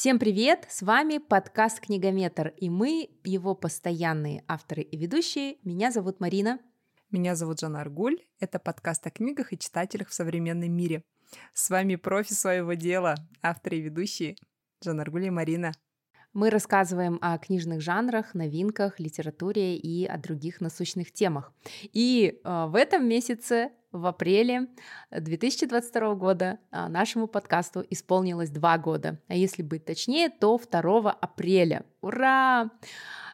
Всем привет! С вами подкаст «Книгометр» и мы, его постоянные авторы и ведущие. Меня зовут Марина. Меня зовут Жанна Аргуль. Это подкаст о книгах и читателях в современном мире. С вами профи своего дела, авторы и ведущие Жанна Аргуль и Марина. Мы рассказываем о книжных жанрах, новинках, литературе и о других насущных темах. И э, в этом месяце в апреле 2022 года а, нашему подкасту исполнилось два года. А если быть точнее, то 2 апреля. Ура!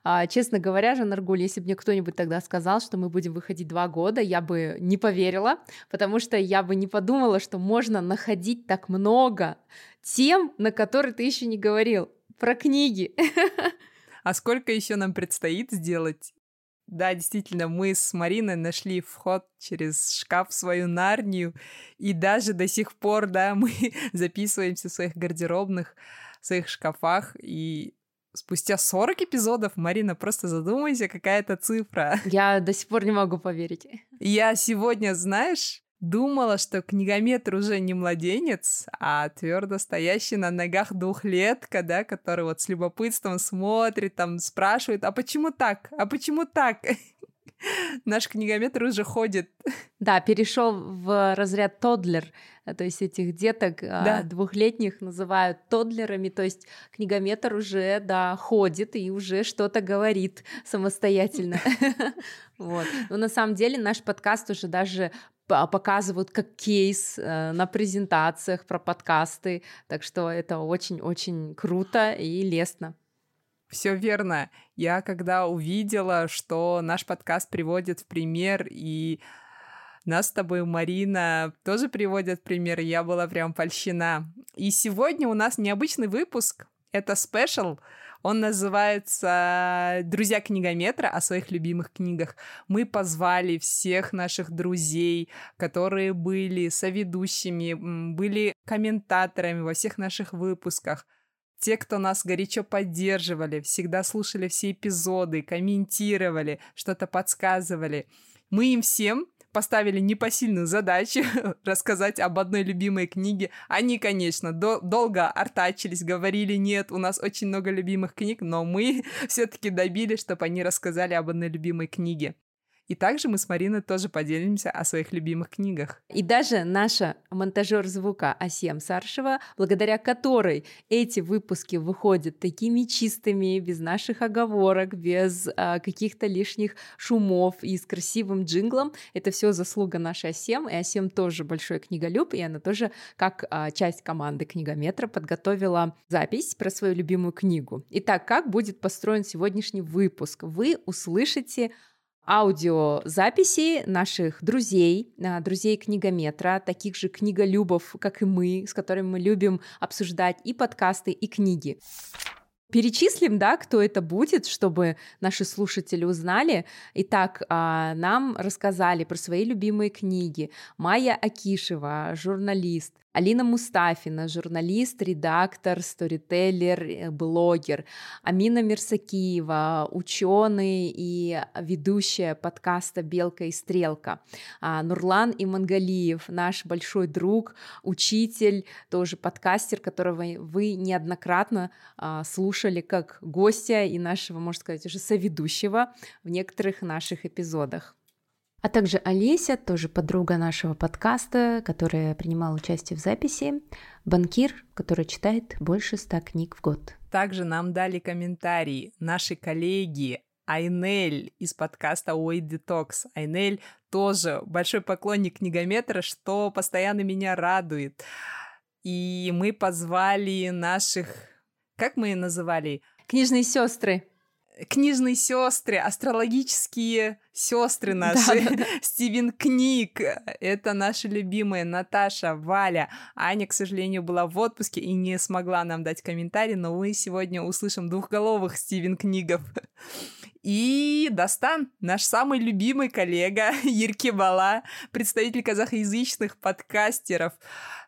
А, честно говоря, Жан Аргуль, если бы мне кто-нибудь тогда сказал, что мы будем выходить два года, я бы не поверила, потому что я бы не подумала, что можно находить так много тем, на которые ты еще не говорил, про книги. А сколько еще нам предстоит сделать? Да, действительно, мы с Мариной нашли вход через шкаф в свою нарнию, и даже до сих пор, да, мы записываемся в своих гардеробных, в своих шкафах, и спустя 40 эпизодов, Марина, просто задумайся, какая это цифра. Я до сих пор не могу поверить. Я сегодня, знаешь, Думала, что книгометр уже не младенец, а твердо стоящий на ногах двухлетка, да, который вот с любопытством смотрит, там спрашивает, а почему так? А почему так? Наш книгометр уже ходит. Да, перешел в разряд тодлер, то есть этих деток а, да. двухлетних называют тодлерами, то есть книгометр уже, да, ходит и уже что-то говорит самостоятельно. Вот. Но на самом деле наш подкаст уже даже показывают как кейс э, на презентациях про подкасты, так что это очень-очень круто и лестно. Все верно. Я когда увидела, что наш подкаст приводит в пример и нас с тобой, Марина, тоже приводят в пример, я была прям польщена. И сегодня у нас необычный выпуск. Это спешл, он называется «Друзья книгометра» о своих любимых книгах. Мы позвали всех наших друзей, которые были соведущими, были комментаторами во всех наших выпусках. Те, кто нас горячо поддерживали, всегда слушали все эпизоды, комментировали, что-то подсказывали. Мы им всем поставили непосильную задачу рассказать об одной любимой книге. Они, конечно, до- долго артачились, говорили, нет, у нас очень много любимых книг, но мы все-таки добились, чтобы они рассказали об одной любимой книге. И также мы с Мариной тоже поделимся о своих любимых книгах. И даже наша монтажер звука Асем Саршева, благодаря которой эти выпуски выходят такими чистыми, без наших оговорок, без а, каких-то лишних шумов и с красивым джинглом, это все заслуга нашей Асем, и Асем тоже большой книголюб, и она тоже, как а, часть команды книгометра, подготовила запись про свою любимую книгу. Итак, как будет построен сегодняшний выпуск? Вы услышите аудиозаписи наших друзей, а, друзей книгометра, таких же книголюбов, как и мы, с которыми мы любим обсуждать и подкасты, и книги. Перечислим, да, кто это будет, чтобы наши слушатели узнали. Итак, а, нам рассказали про свои любимые книги. Майя Акишева, журналист, Алина Мустафина, журналист, редактор, сторителлер, э, блогер, Амина Мирсакиева, ученый и ведущая подкаста «Белка и стрелка», а, Нурлан Имангалиев, наш большой друг, учитель, тоже подкастер, которого вы неоднократно а, слушали как гостя и нашего, можно сказать, уже соведущего в некоторых наших эпизодах. А также Олеся, тоже подруга нашего подкаста, которая принимала участие в записи, банкир, который читает больше ста книг в год. Также нам дали комментарии наши коллеги Айнель из подкаста Ой Детокс. Айнель тоже большой поклонник книгометра, что постоянно меня радует. И мы позвали наших... Как мы называли? Книжные сестры книжные сестры, астрологические сестры наши, да, да, да. Стивен Книг, это наши любимые Наташа, Валя. Аня, к сожалению, была в отпуске и не смогла нам дать комментарий, но мы сегодня услышим двухголовых Стивен Книгов. И Дастан, наш самый любимый коллега Еркебала, представитель казахоязычных подкастеров,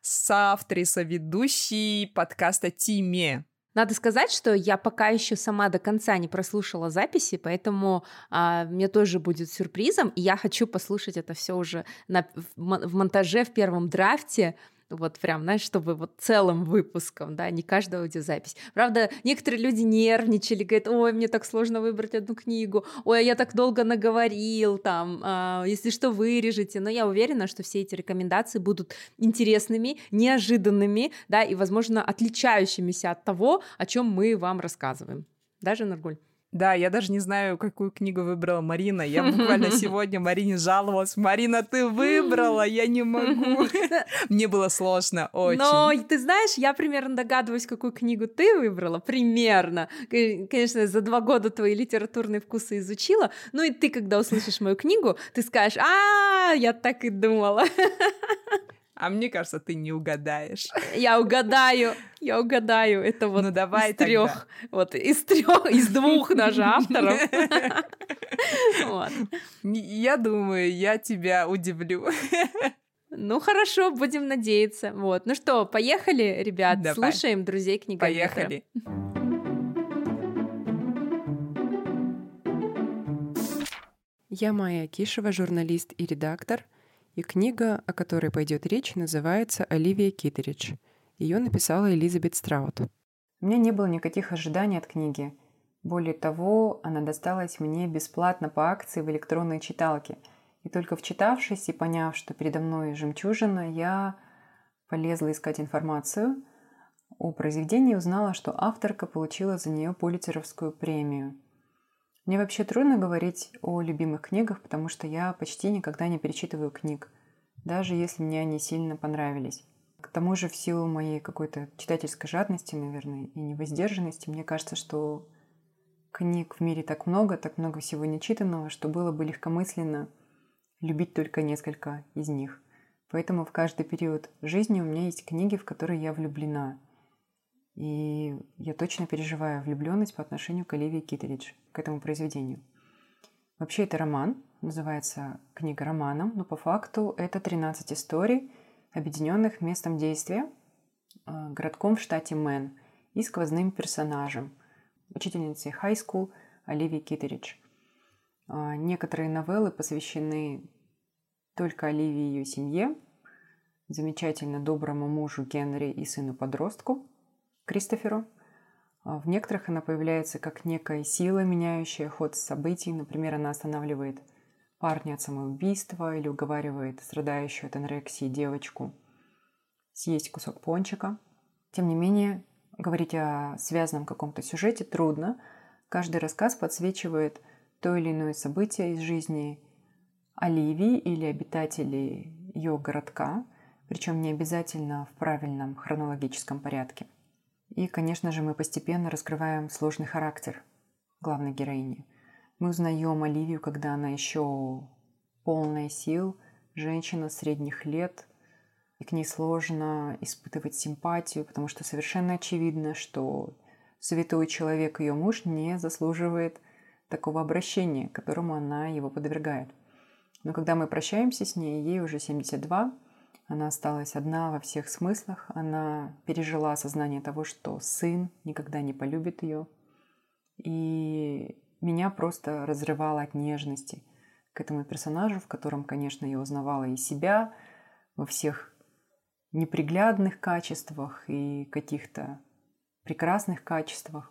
соавтор и соведущий подкаста Тиме. Надо сказать, что я пока еще сама до конца не прослушала записи, поэтому а, мне тоже будет сюрпризом, и я хочу послушать это все уже на, в, в монтаже в первом драфте, Вот прям, знаешь, чтобы вот целым выпуском, да, не каждая аудиозапись. Правда, некоторые люди нервничали, говорят, ой, мне так сложно выбрать одну книгу, ой, а я так долго наговорил, там, а, если что, вырежете. Но я уверена, что все эти рекомендации будут интересными, неожиданными, да, и, возможно, отличающимися от того, о чем мы вам рассказываем. Даже Наргуль? Да, я даже не знаю, какую книгу выбрала Марина. Я буквально сегодня Марине жаловалась. Марина, ты выбрала, я не могу. Мне было сложно очень. Но ты знаешь, я примерно догадываюсь, какую книгу ты выбрала. Примерно. Конечно, за два года твои литературные вкусы изучила. Ну и ты, когда услышишь мою книгу, ты скажешь, а, я так и думала. А мне кажется, ты не угадаешь. Я угадаю, я угадаю. Это вот ну, давай из трех, вот из трех, из двух даже авторов. Я думаю, я тебя удивлю. Ну хорошо, будем надеяться. Вот. Ну что, поехали, ребят, Давай. слушаем друзей книга. Поехали. Я Майя Кишева, журналист и редактор — и книга, о которой пойдет речь, называется «Оливия Китеридж». Ее написала Элизабет Страут. У меня не было никаких ожиданий от книги. Более того, она досталась мне бесплатно по акции в электронной читалке. И только вчитавшись и поняв, что передо мной жемчужина, я полезла искать информацию о произведении и узнала, что авторка получила за нее Пулитеровскую премию – мне вообще трудно говорить о любимых книгах, потому что я почти никогда не перечитываю книг, даже если мне они сильно понравились. К тому же в силу моей какой-то читательской жадности, наверное, и невоздержанности, мне кажется, что книг в мире так много, так много всего нечитанного, что было бы легкомысленно любить только несколько из них. Поэтому в каждый период жизни у меня есть книги, в которые я влюблена. И я точно переживаю влюбленность по отношению к Оливии Китеридж, к этому произведению. Вообще это роман, называется книга романом, но по факту это 13 историй, объединенных местом действия, э, городком в штате Мэн и сквозным персонажем, учительницей high school Оливии Китеридж. Э, некоторые новеллы посвящены только Оливии и ее семье, замечательно доброму мужу Генри и сыну-подростку – Кристоферу. А в некоторых она появляется как некая сила, меняющая ход событий. Например, она останавливает парня от самоубийства или уговаривает страдающую от анорексии девочку съесть кусок пончика. Тем не менее, говорить о связанном каком-то сюжете трудно. Каждый рассказ подсвечивает то или иное событие из жизни Оливии или обитателей ее городка, причем не обязательно в правильном хронологическом порядке – и, конечно же, мы постепенно раскрываем сложный характер главной героини. Мы узнаем Оливию, когда она еще полная сил, женщина средних лет, и к ней сложно испытывать симпатию, потому что совершенно очевидно, что святой человек, ее муж, не заслуживает такого обращения, которому она его подвергает. Но когда мы прощаемся с ней, ей уже 72, она осталась одна во всех смыслах. Она пережила осознание того, что сын никогда не полюбит ее. И меня просто разрывало от нежности к этому персонажу, в котором, конечно, я узнавала и себя во всех неприглядных качествах и каких-то прекрасных качествах.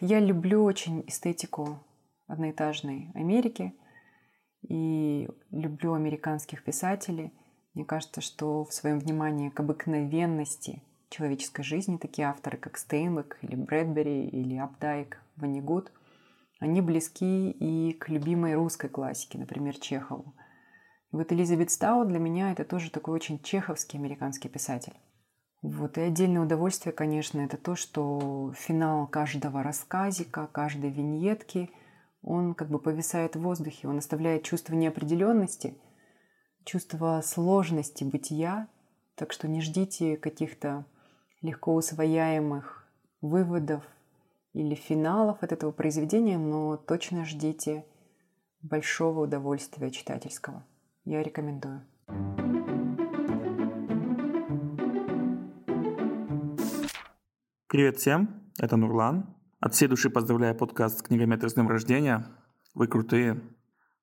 Я люблю очень эстетику одноэтажной Америки и люблю американских писателей – мне кажется, что в своем внимании к обыкновенности человеческой жизни такие авторы, как Стейнбек или Брэдбери или Апдайк, Ванигут, они близки и к любимой русской классике, например, Чехову. И вот Элизабет Стау для меня это тоже такой очень чеховский американский писатель. Вот. И отдельное удовольствие, конечно, это то, что финал каждого рассказика, каждой виньетки, он как бы повисает в воздухе, он оставляет чувство неопределенности – чувство сложности бытия, так что не ждите каких-то легко усвояемых выводов или финалов от этого произведения, но точно ждите большого удовольствия читательского. Я рекомендую. Привет всем, это Нурлан. От всей души поздравляю подкаст «Книгометр с днем рождения». Вы крутые.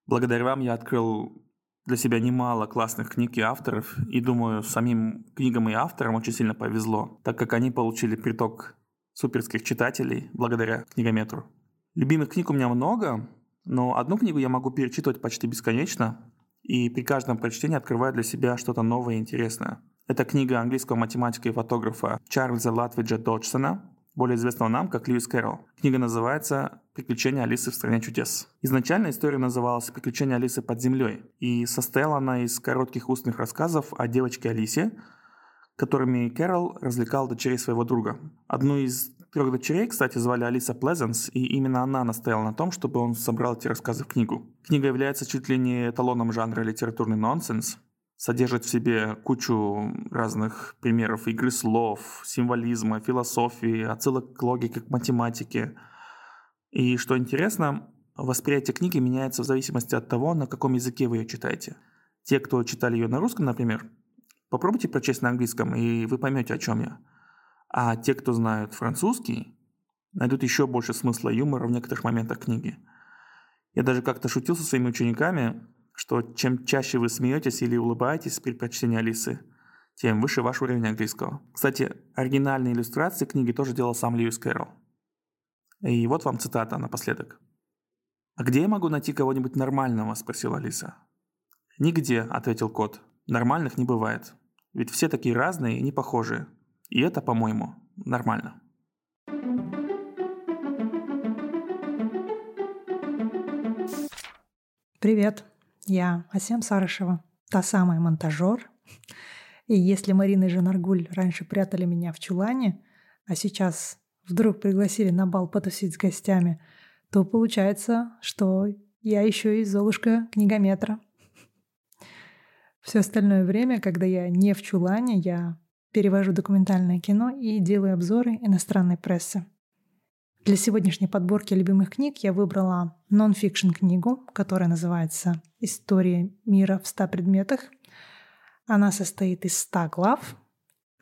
Благодаря вам я открыл для себя немало классных книг и авторов, и думаю, самим книгам и авторам очень сильно повезло, так как они получили приток суперских читателей благодаря книгометру. Любимых книг у меня много, но одну книгу я могу перечитывать почти бесконечно, и при каждом прочтении открываю для себя что-то новое и интересное. Это книга английского математика и фотографа Чарльза Латвиджа Доджсона, более известного нам как Льюис Кэрролл. Книга называется «Приключения Алисы в стране чудес». Изначально история называлась «Приключения Алисы под землей», и состояла она из коротких устных рассказов о девочке Алисе, которыми Кэрол развлекал дочерей своего друга. Одну из трех дочерей, кстати, звали Алиса Плезенс, и именно она настояла на том, чтобы он собрал эти рассказы в книгу. Книга является чуть ли не эталоном жанра литературный нонсенс, содержит в себе кучу разных примеров игры слов, символизма, философии, отсылок к логике, к математике. И что интересно, восприятие книги меняется в зависимости от того, на каком языке вы ее читаете. Те, кто читали ее на русском, например, попробуйте прочесть на английском, и вы поймете, о чем я. А те, кто знают французский, найдут еще больше смысла и юмора в некоторых моментах книги. Я даже как-то шутил со своими учениками, что чем чаще вы смеетесь или улыбаетесь при прочтении Алисы, тем выше ваш уровень английского. Кстати, оригинальные иллюстрации книги тоже делал сам Льюис Кэрролл. И вот вам цитата напоследок. «А где я могу найти кого-нибудь нормального?» – спросила Алиса. «Нигде», – ответил кот. «Нормальных не бывает. Ведь все такие разные и не похожие. И это, по-моему, нормально». Привет. Я Асем Сарышева, та самая монтажер. И если Марина и Жанаргуль раньше прятали меня в чулане, а сейчас вдруг пригласили на бал потусить с гостями, то получается, что я еще и Золушка книгометра. Все остальное время, когда я не в чулане, я перевожу документальное кино и делаю обзоры иностранной прессы. Для сегодняшней подборки любимых книг я выбрала нон-фикшн книгу, которая называется «История мира в 100 предметах». Она состоит из 100 глав.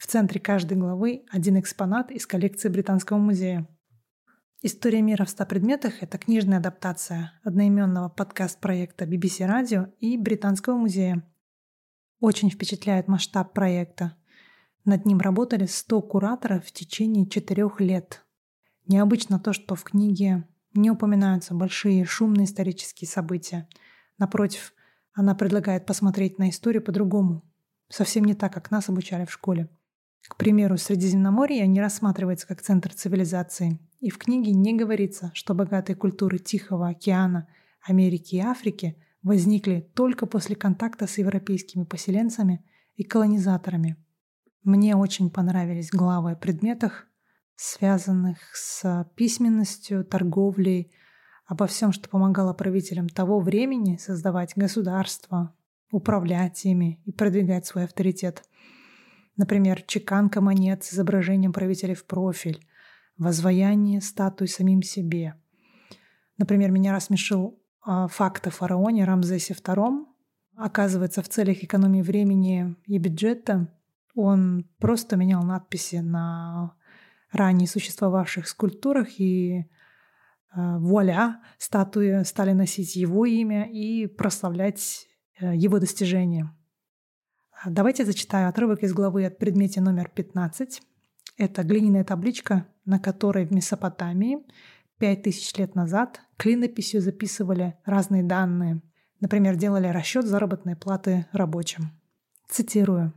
В центре каждой главы один экспонат из коллекции Британского музея. «История мира в 100 предметах» — это книжная адаптация одноименного подкаст-проекта BBC Radio и Британского музея. Очень впечатляет масштаб проекта. Над ним работали 100 кураторов в течение четырех лет — Необычно то, что в книге не упоминаются большие шумные исторические события. Напротив, она предлагает посмотреть на историю по-другому. Совсем не так, как нас обучали в школе. К примеру, Средиземноморье не рассматривается как центр цивилизации. И в книге не говорится, что богатые культуры Тихого океана, Америки и Африки возникли только после контакта с европейскими поселенцами и колонизаторами. Мне очень понравились главы о предметах, связанных с письменностью, торговлей, обо всем, что помогало правителям того времени создавать государство, управлять ими и продвигать свой авторитет. Например, чеканка монет с изображением правителей в профиль, возваяние статуй самим себе. Например, меня рассмешил э, факт о фараоне Рамзесе II. Оказывается, в целях экономии времени и бюджета он просто менял надписи на ранее существовавших скульптурах, и э, вуаля, статуи стали носить его имя и прославлять э, его достижения. Давайте зачитаю отрывок из главы от предмете номер 15. Это глиняная табличка, на которой в Месопотамии 5000 лет назад клинописью записывали разные данные. Например, делали расчет заработной платы рабочим. Цитирую.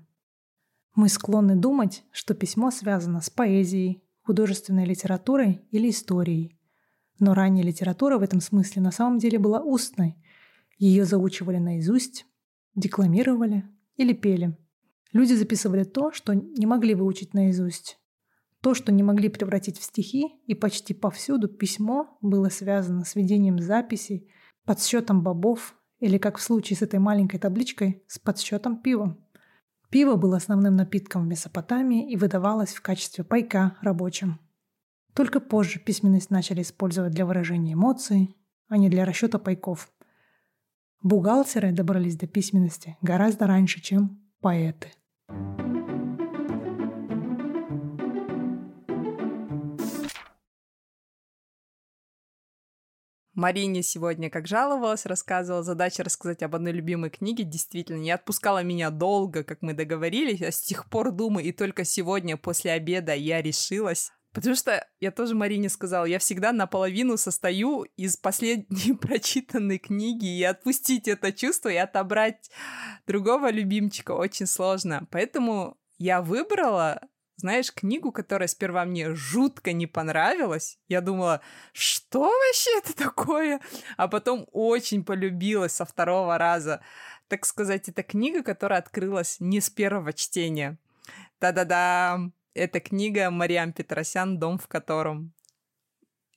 «Мы склонны думать, что письмо связано с поэзией, художественной литературой или историей. Но ранняя литература в этом смысле на самом деле была устной. Ее заучивали наизусть, декламировали или пели. Люди записывали то, что не могли выучить наизусть. То, что не могли превратить в стихи, и почти повсюду письмо было связано с ведением записей, подсчетом бобов или, как в случае с этой маленькой табличкой, с подсчетом пива. Пиво было основным напитком в Месопотамии и выдавалось в качестве пайка рабочим. Только позже письменность начали использовать для выражения эмоций, а не для расчета пайков. Бухгалтеры добрались до письменности гораздо раньше, чем поэты. Марине сегодня как жаловалась, рассказывала. Задача рассказать об одной любимой книге. Действительно, не отпускала меня долго, как мы договорились. А с тех пор думаю, и только сегодня после обеда я решилась. Потому что я тоже Марине сказала, я всегда наполовину состою из последней прочитанной книги, и отпустить это чувство и отобрать другого любимчика очень сложно. Поэтому я выбрала знаешь, книгу, которая сперва мне жутко не понравилась. Я думала, что вообще это такое? А потом очень полюбилась со второго раза. Так сказать, это книга, которая открылась не с первого чтения. Та-да-да! Это книга Мариам Петросян «Дом в котором».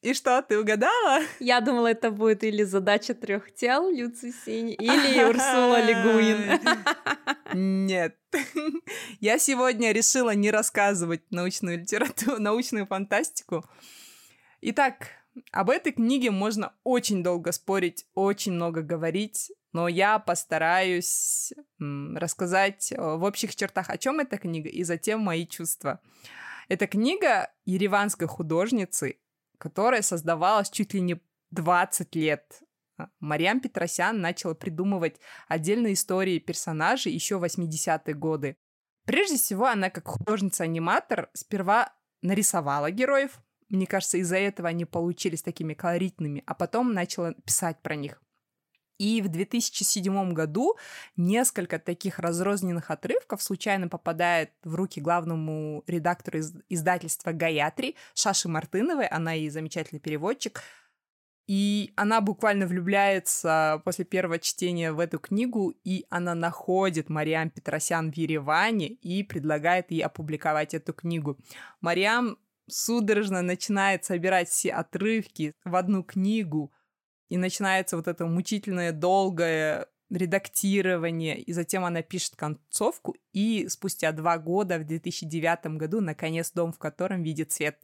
И что, ты угадала? Я думала, это будет или задача трех тел Люци Синь, или Урсула Легуин. Нет. Я сегодня решила не рассказывать научную литературу, научную фантастику. Итак, об этой книге можно очень долго спорить, очень много говорить, но я постараюсь рассказать э, в общих чертах, о чем эта книга, и затем мои чувства. Это книга ереванской художницы которая создавалась чуть ли не 20 лет. А, Мариам Петросян начала придумывать отдельные истории персонажей еще в 80-е годы. Прежде всего, она как художница-аниматор сперва нарисовала героев. Мне кажется, из-за этого они получились такими колоритными, а потом начала писать про них. И в 2007 году несколько таких разрозненных отрывков случайно попадает в руки главному редактору из издательства «Гаятри» Шаши Мартыновой, она и замечательный переводчик. И она буквально влюбляется после первого чтения в эту книгу, и она находит Мариам Петросян в Ереване и предлагает ей опубликовать эту книгу. Мариам судорожно начинает собирать все отрывки в одну книгу, и начинается вот это мучительное, долгое редактирование, и затем она пишет концовку, и спустя два года, в 2009 году, наконец, дом, в котором видит свет.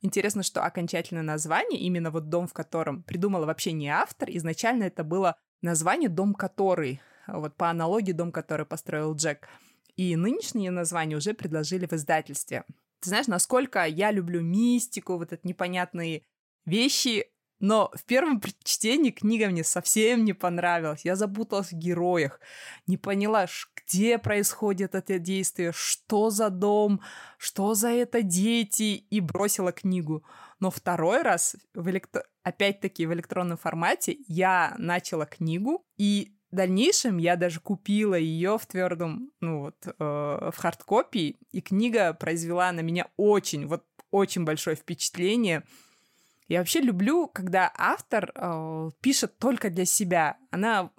Интересно, что окончательное название, именно вот дом, в котором придумала вообще не автор, изначально это было название «Дом который», вот по аналогии «Дом, который построил Джек». И нынешнее название уже предложили в издательстве. Ты знаешь, насколько я люблю мистику, вот эти непонятные вещи, но в первом чтении книга мне совсем не понравилась. Я запуталась в героях, не поняла, где происходит это действие, что за дом, что за это дети, и бросила книгу. Но второй раз, в электро... опять-таки в электронном формате, я начала книгу, и в дальнейшем я даже купила ее в твердом, ну вот, э, в хардкопии, и книга произвела на меня очень, вот очень большое впечатление — я вообще люблю, когда автор э, пишет только для себя. Она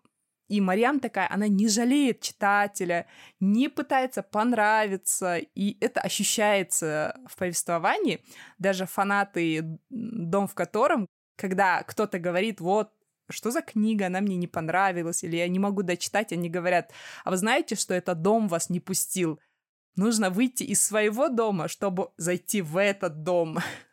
и Мариам такая, она не жалеет читателя, не пытается понравиться, и это ощущается в повествовании. Даже фанаты «Дом в котором», когда кто-то говорит, вот, что за книга, она мне не понравилась, или я не могу дочитать, они говорят, а вы знаете, что этот дом вас не пустил? Нужно выйти из своего дома, чтобы зайти в этот дом.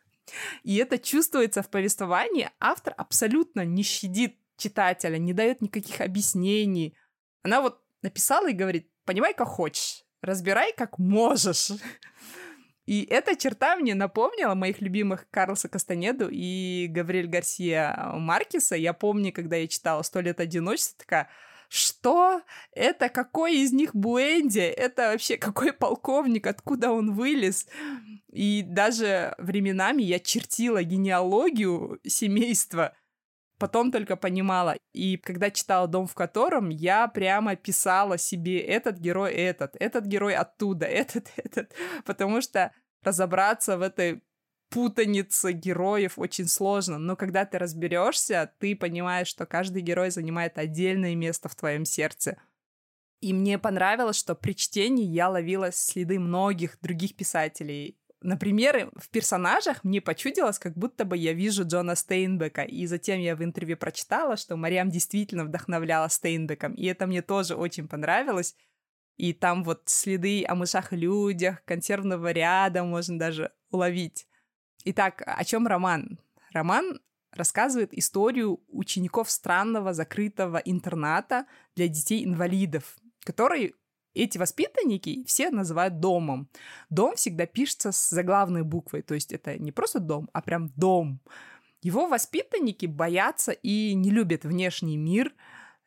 И это чувствуется в повествовании. Автор абсолютно не щадит читателя, не дает никаких объяснений. Она вот написала и говорит, понимай, как хочешь, разбирай, как можешь. И эта черта мне напомнила моих любимых Карлоса Кастанеду и Гавриэль Гарсия Маркеса. Я помню, когда я читала «Сто лет одиночества», такая, что? Это какой из них Буэнди? Это вообще какой полковник? Откуда он вылез? И даже временами я чертила генеалогию семейства, потом только понимала. И когда читала «Дом в котором», я прямо писала себе этот герой этот, этот герой оттуда, этот, этот, потому что разобраться в этой путаница героев очень сложно, но когда ты разберешься, ты понимаешь, что каждый герой занимает отдельное место в твоем сердце. И мне понравилось, что при чтении я ловила следы многих других писателей. Например, в персонажах мне почудилось, как будто бы я вижу Джона Стейнбека, и затем я в интервью прочитала, что Мариам действительно вдохновляла Стейнбеком, и это мне тоже очень понравилось. И там вот следы о мышах и людях, консервного ряда можно даже уловить. Итак, о чем роман? Роман рассказывает историю учеников странного закрытого интерната для детей-инвалидов, который эти воспитанники все называют домом. Дом всегда пишется с заглавной буквой, то есть это не просто дом, а прям дом. Его воспитанники боятся и не любят внешний мир,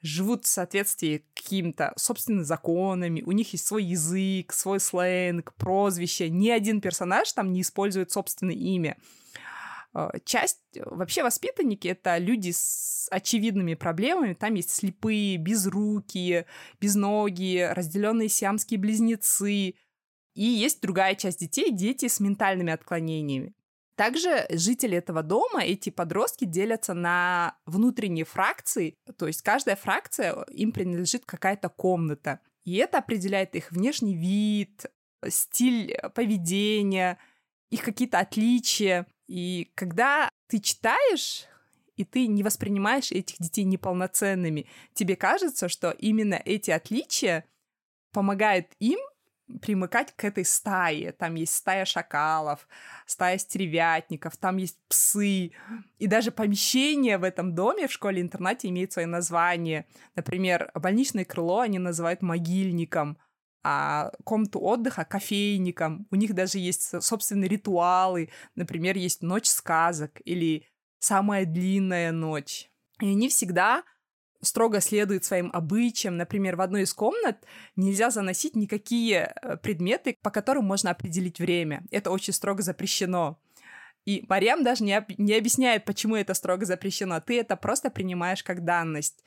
живут в соответствии к каким-то собственными законами, у них есть свой язык, свой сленг, прозвище. Ни один персонаж там не использует собственное имя. А, часть, вообще воспитанники — это люди с очевидными проблемами. Там есть слепые, безрукие, безногие, разделенные сиамские близнецы. И есть другая часть детей — дети с ментальными отклонениями. Также жители этого дома, эти подростки делятся на внутренние фракции, то есть каждая фракция, им принадлежит какая-то комната. И это определяет их внешний вид, стиль поведения, их какие-то отличия. И когда ты читаешь, и ты не воспринимаешь этих детей неполноценными, тебе кажется, что именно эти отличия помогают им примыкать к этой стае. Там есть стая шакалов, стая стервятников, там есть псы. И даже помещение в этом доме, в школе-интернате, имеет свое название. Например, больничное крыло они называют могильником, а комнату отдыха — кофейником. У них даже есть собственные ритуалы. Например, есть ночь сказок или самая длинная ночь. И они всегда строго следует своим обычаям. Например, в одной из комнат нельзя заносить никакие э, предметы, по которым можно определить время. Это очень строго запрещено. И Мариам даже не, не объясняет, почему это строго запрещено. Ты это просто принимаешь как данность.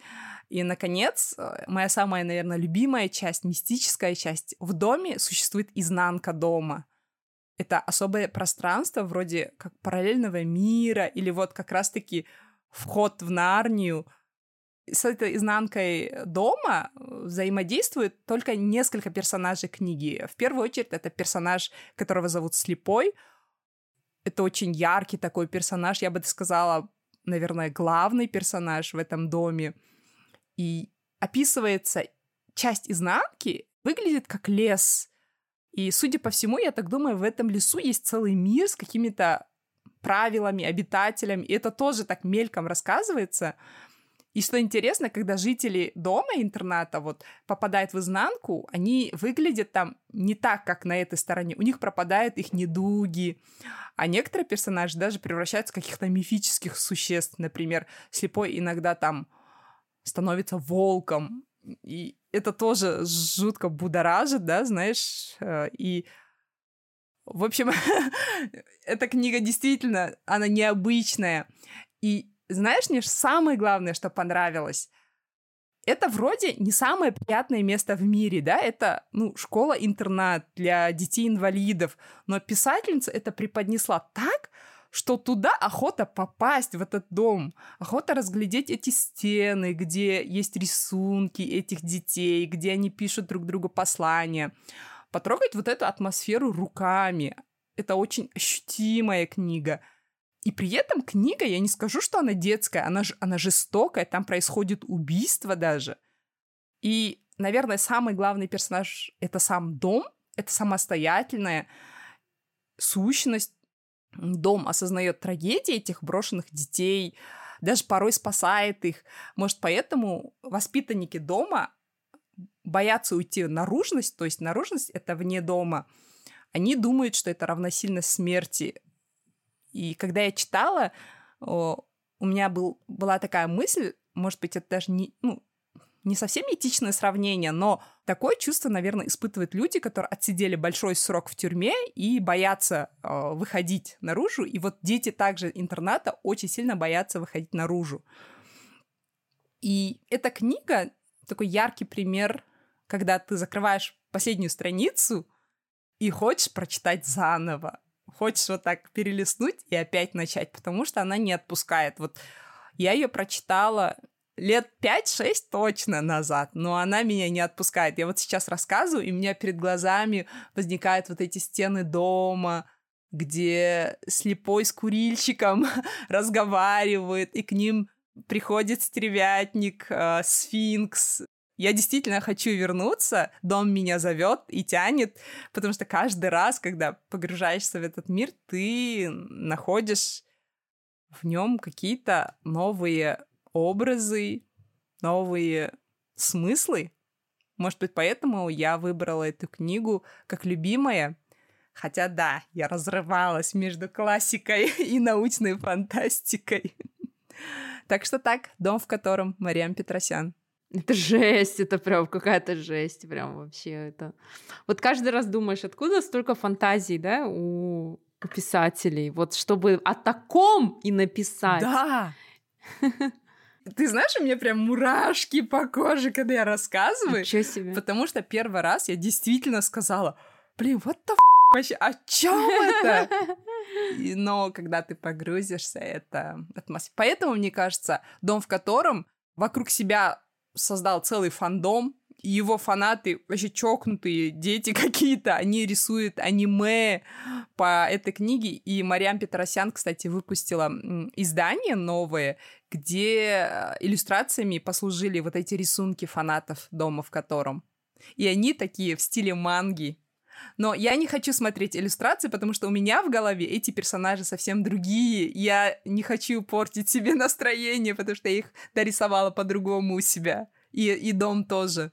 И, наконец, э, моя самая, наверное, любимая часть, мистическая часть. В доме существует изнанка дома. Это особое пространство вроде как параллельного мира или вот как раз-таки вход в Нарнию — с этой изнанкой дома взаимодействует только несколько персонажей книги. В первую очередь это персонаж, которого зовут Слепой. Это очень яркий такой персонаж, я бы сказала, наверное, главный персонаж в этом доме. И описывается часть изнанки, выглядит как лес. И, судя по всему, я так думаю, в этом лесу есть целый мир с какими-то правилами, обитателями. И это тоже так мельком рассказывается. И что интересно, когда жители дома интерната вот попадают в изнанку, они выглядят там не так, как на этой стороне. У них пропадают их недуги. А некоторые персонажи даже превращаются в каких-то мифических существ. Например, слепой иногда там становится волком. И это тоже жутко будоражит, да, знаешь, э, и в общем, эта книга действительно, она необычная. И знаешь, мне самое главное, что понравилось, это вроде не самое приятное место в мире, да, это, ну, школа-интернат для детей-инвалидов, но писательница это преподнесла так, что туда охота попасть, в этот дом, охота разглядеть эти стены, где есть рисунки этих детей, где они пишут друг другу послания, потрогать вот эту атмосферу руками. Это очень ощутимая книга — и при этом книга, я не скажу, что она детская, она, она жестокая, там происходит убийство даже. И, наверное, самый главный персонаж — это сам дом, это самостоятельная сущность. Дом осознает трагедии этих брошенных детей, даже порой спасает их. Может, поэтому воспитанники дома боятся уйти в наружность, то есть наружность — это вне дома. Они думают, что это равносильно смерти, и когда я читала, у меня был, была такая мысль, может быть, это даже не, ну, не совсем этичное сравнение, но такое чувство, наверное, испытывают люди, которые отсидели большой срок в тюрьме и боятся э, выходить наружу. И вот дети также интерната очень сильно боятся выходить наружу. И эта книга такой яркий пример, когда ты закрываешь последнюю страницу и хочешь прочитать заново хочешь вот так перелистнуть и опять начать, потому что она не отпускает. Вот я ее прочитала лет 5-6 точно назад, но она меня не отпускает. Я вот сейчас рассказываю, и у меня перед глазами возникают вот эти стены дома, где слепой с курильщиком разговаривает, и к ним приходит стервятник, э, сфинкс, я действительно хочу вернуться, дом меня зовет и тянет, потому что каждый раз, когда погружаешься в этот мир, ты находишь в нем какие-то новые образы, новые смыслы. Может быть, поэтому я выбрала эту книгу как любимая, Хотя да, я разрывалась между классикой и научной фантастикой. Так что так, дом, в котором Мариам Петросян. Это жесть, это прям какая-то жесть, прям вообще это. Вот каждый раз думаешь, откуда столько фантазий, да, у, у писателей, вот чтобы о таком и написать. Да. Ты знаешь, у меня прям мурашки по коже, когда я рассказываю. Ничего себе. Потому что первый раз я действительно сказала, блин, вот the вообще, о чем это? И, но когда ты погрузишься, это атмосфера. Поэтому, мне кажется, дом, в котором вокруг себя создал целый фандом, его фанаты вообще чокнутые дети какие-то, они рисуют аниме по этой книге, и Мариам Петросян, кстати, выпустила издание новое, где э, иллюстрациями послужили вот эти рисунки фанатов дома, в котором. И они такие в стиле манги, но я не хочу смотреть иллюстрации, потому что у меня в голове эти персонажи совсем другие. Я не хочу портить себе настроение, потому что я их дорисовала по-другому у себя. И, и дом тоже.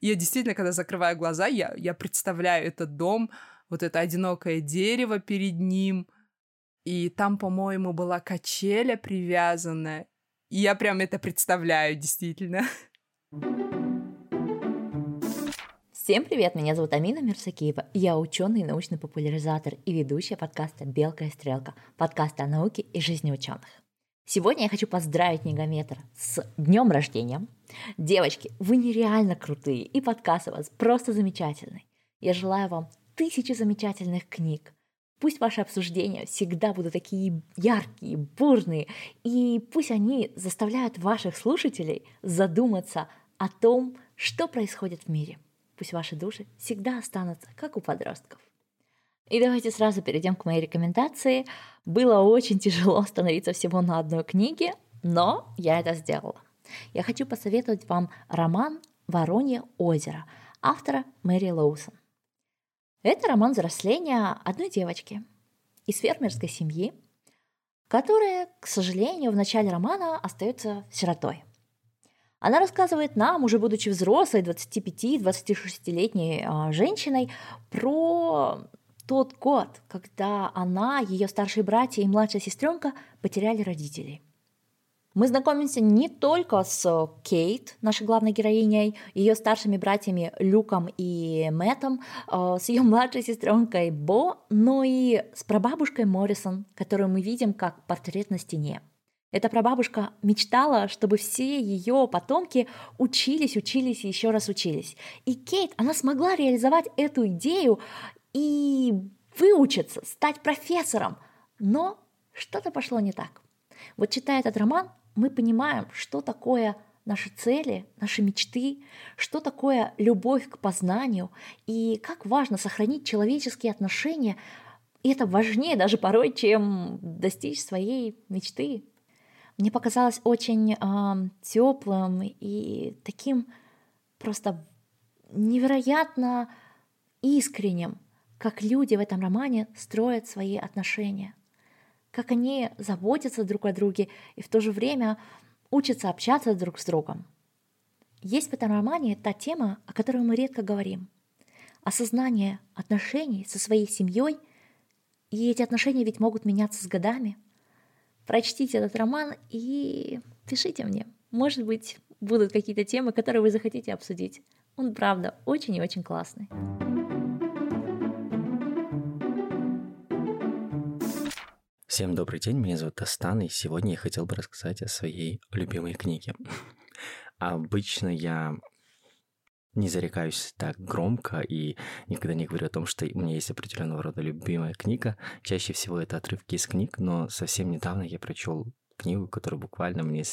Я действительно, когда закрываю глаза, я, я представляю этот дом, вот это одинокое дерево перед ним, и там, по-моему, была качеля привязанная. И я прям это представляю, действительно. Всем привет, меня зовут Амина Мирсакиева, я ученый и научный популяризатор и ведущая подкаста «Белка и стрелка», подкаста о науке и жизни ученых. Сегодня я хочу поздравить Негометр с днем рождения. Девочки, вы нереально крутые, и подкаст у вас просто замечательный. Я желаю вам тысячи замечательных книг. Пусть ваши обсуждения всегда будут такие яркие, бурные, и пусть они заставляют ваших слушателей задуматься о том, что происходит в мире – Пусть ваши души всегда останутся, как у подростков. И давайте сразу перейдем к моей рекомендации. Было очень тяжело остановиться всего на одной книге, но я это сделала. Я хочу посоветовать вам роман «Воронье озеро» автора Мэри Лоусон. Это роман взросления одной девочки из фермерской семьи, которая, к сожалению, в начале романа остается сиротой – она рассказывает нам, уже будучи взрослой, 25-26-летней а, женщиной, про тот год, когда она, ее старшие братья и младшая сестренка потеряли родителей. Мы знакомимся не только с Кейт, нашей главной героиней, ее старшими братьями Люком и Мэттом, а, с ее младшей сестренкой Бо, но и с прабабушкой Моррисон, которую мы видим как портрет на стене. Эта прабабушка мечтала, чтобы все ее потомки учились, учились и еще раз учились. И Кейт, она смогла реализовать эту идею и выучиться, стать профессором. Но что-то пошло не так. Вот читая этот роман, мы понимаем, что такое наши цели, наши мечты, что такое любовь к познанию и как важно сохранить человеческие отношения. И это важнее даже порой, чем достичь своей мечты, мне показалось очень э, теплым и таким просто невероятно искренним, как люди в этом романе строят свои отношения, как они заботятся друг о друге и в то же время учатся общаться друг с другом. Есть в этом романе та тема, о которой мы редко говорим. Осознание отношений со своей семьей, и эти отношения ведь могут меняться с годами – Прочтите этот роман и пишите мне. Может быть, будут какие-то темы, которые вы захотите обсудить. Он, правда, очень и очень классный. Всем добрый день, меня зовут Тастан, и сегодня я хотел бы рассказать о своей любимой книге. Обычно я не зарекаюсь так громко и никогда не говорю о том, что у меня есть определенного рода любимая книга. Чаще всего это отрывки из книг, но совсем недавно я прочел книгу, которая буквально мне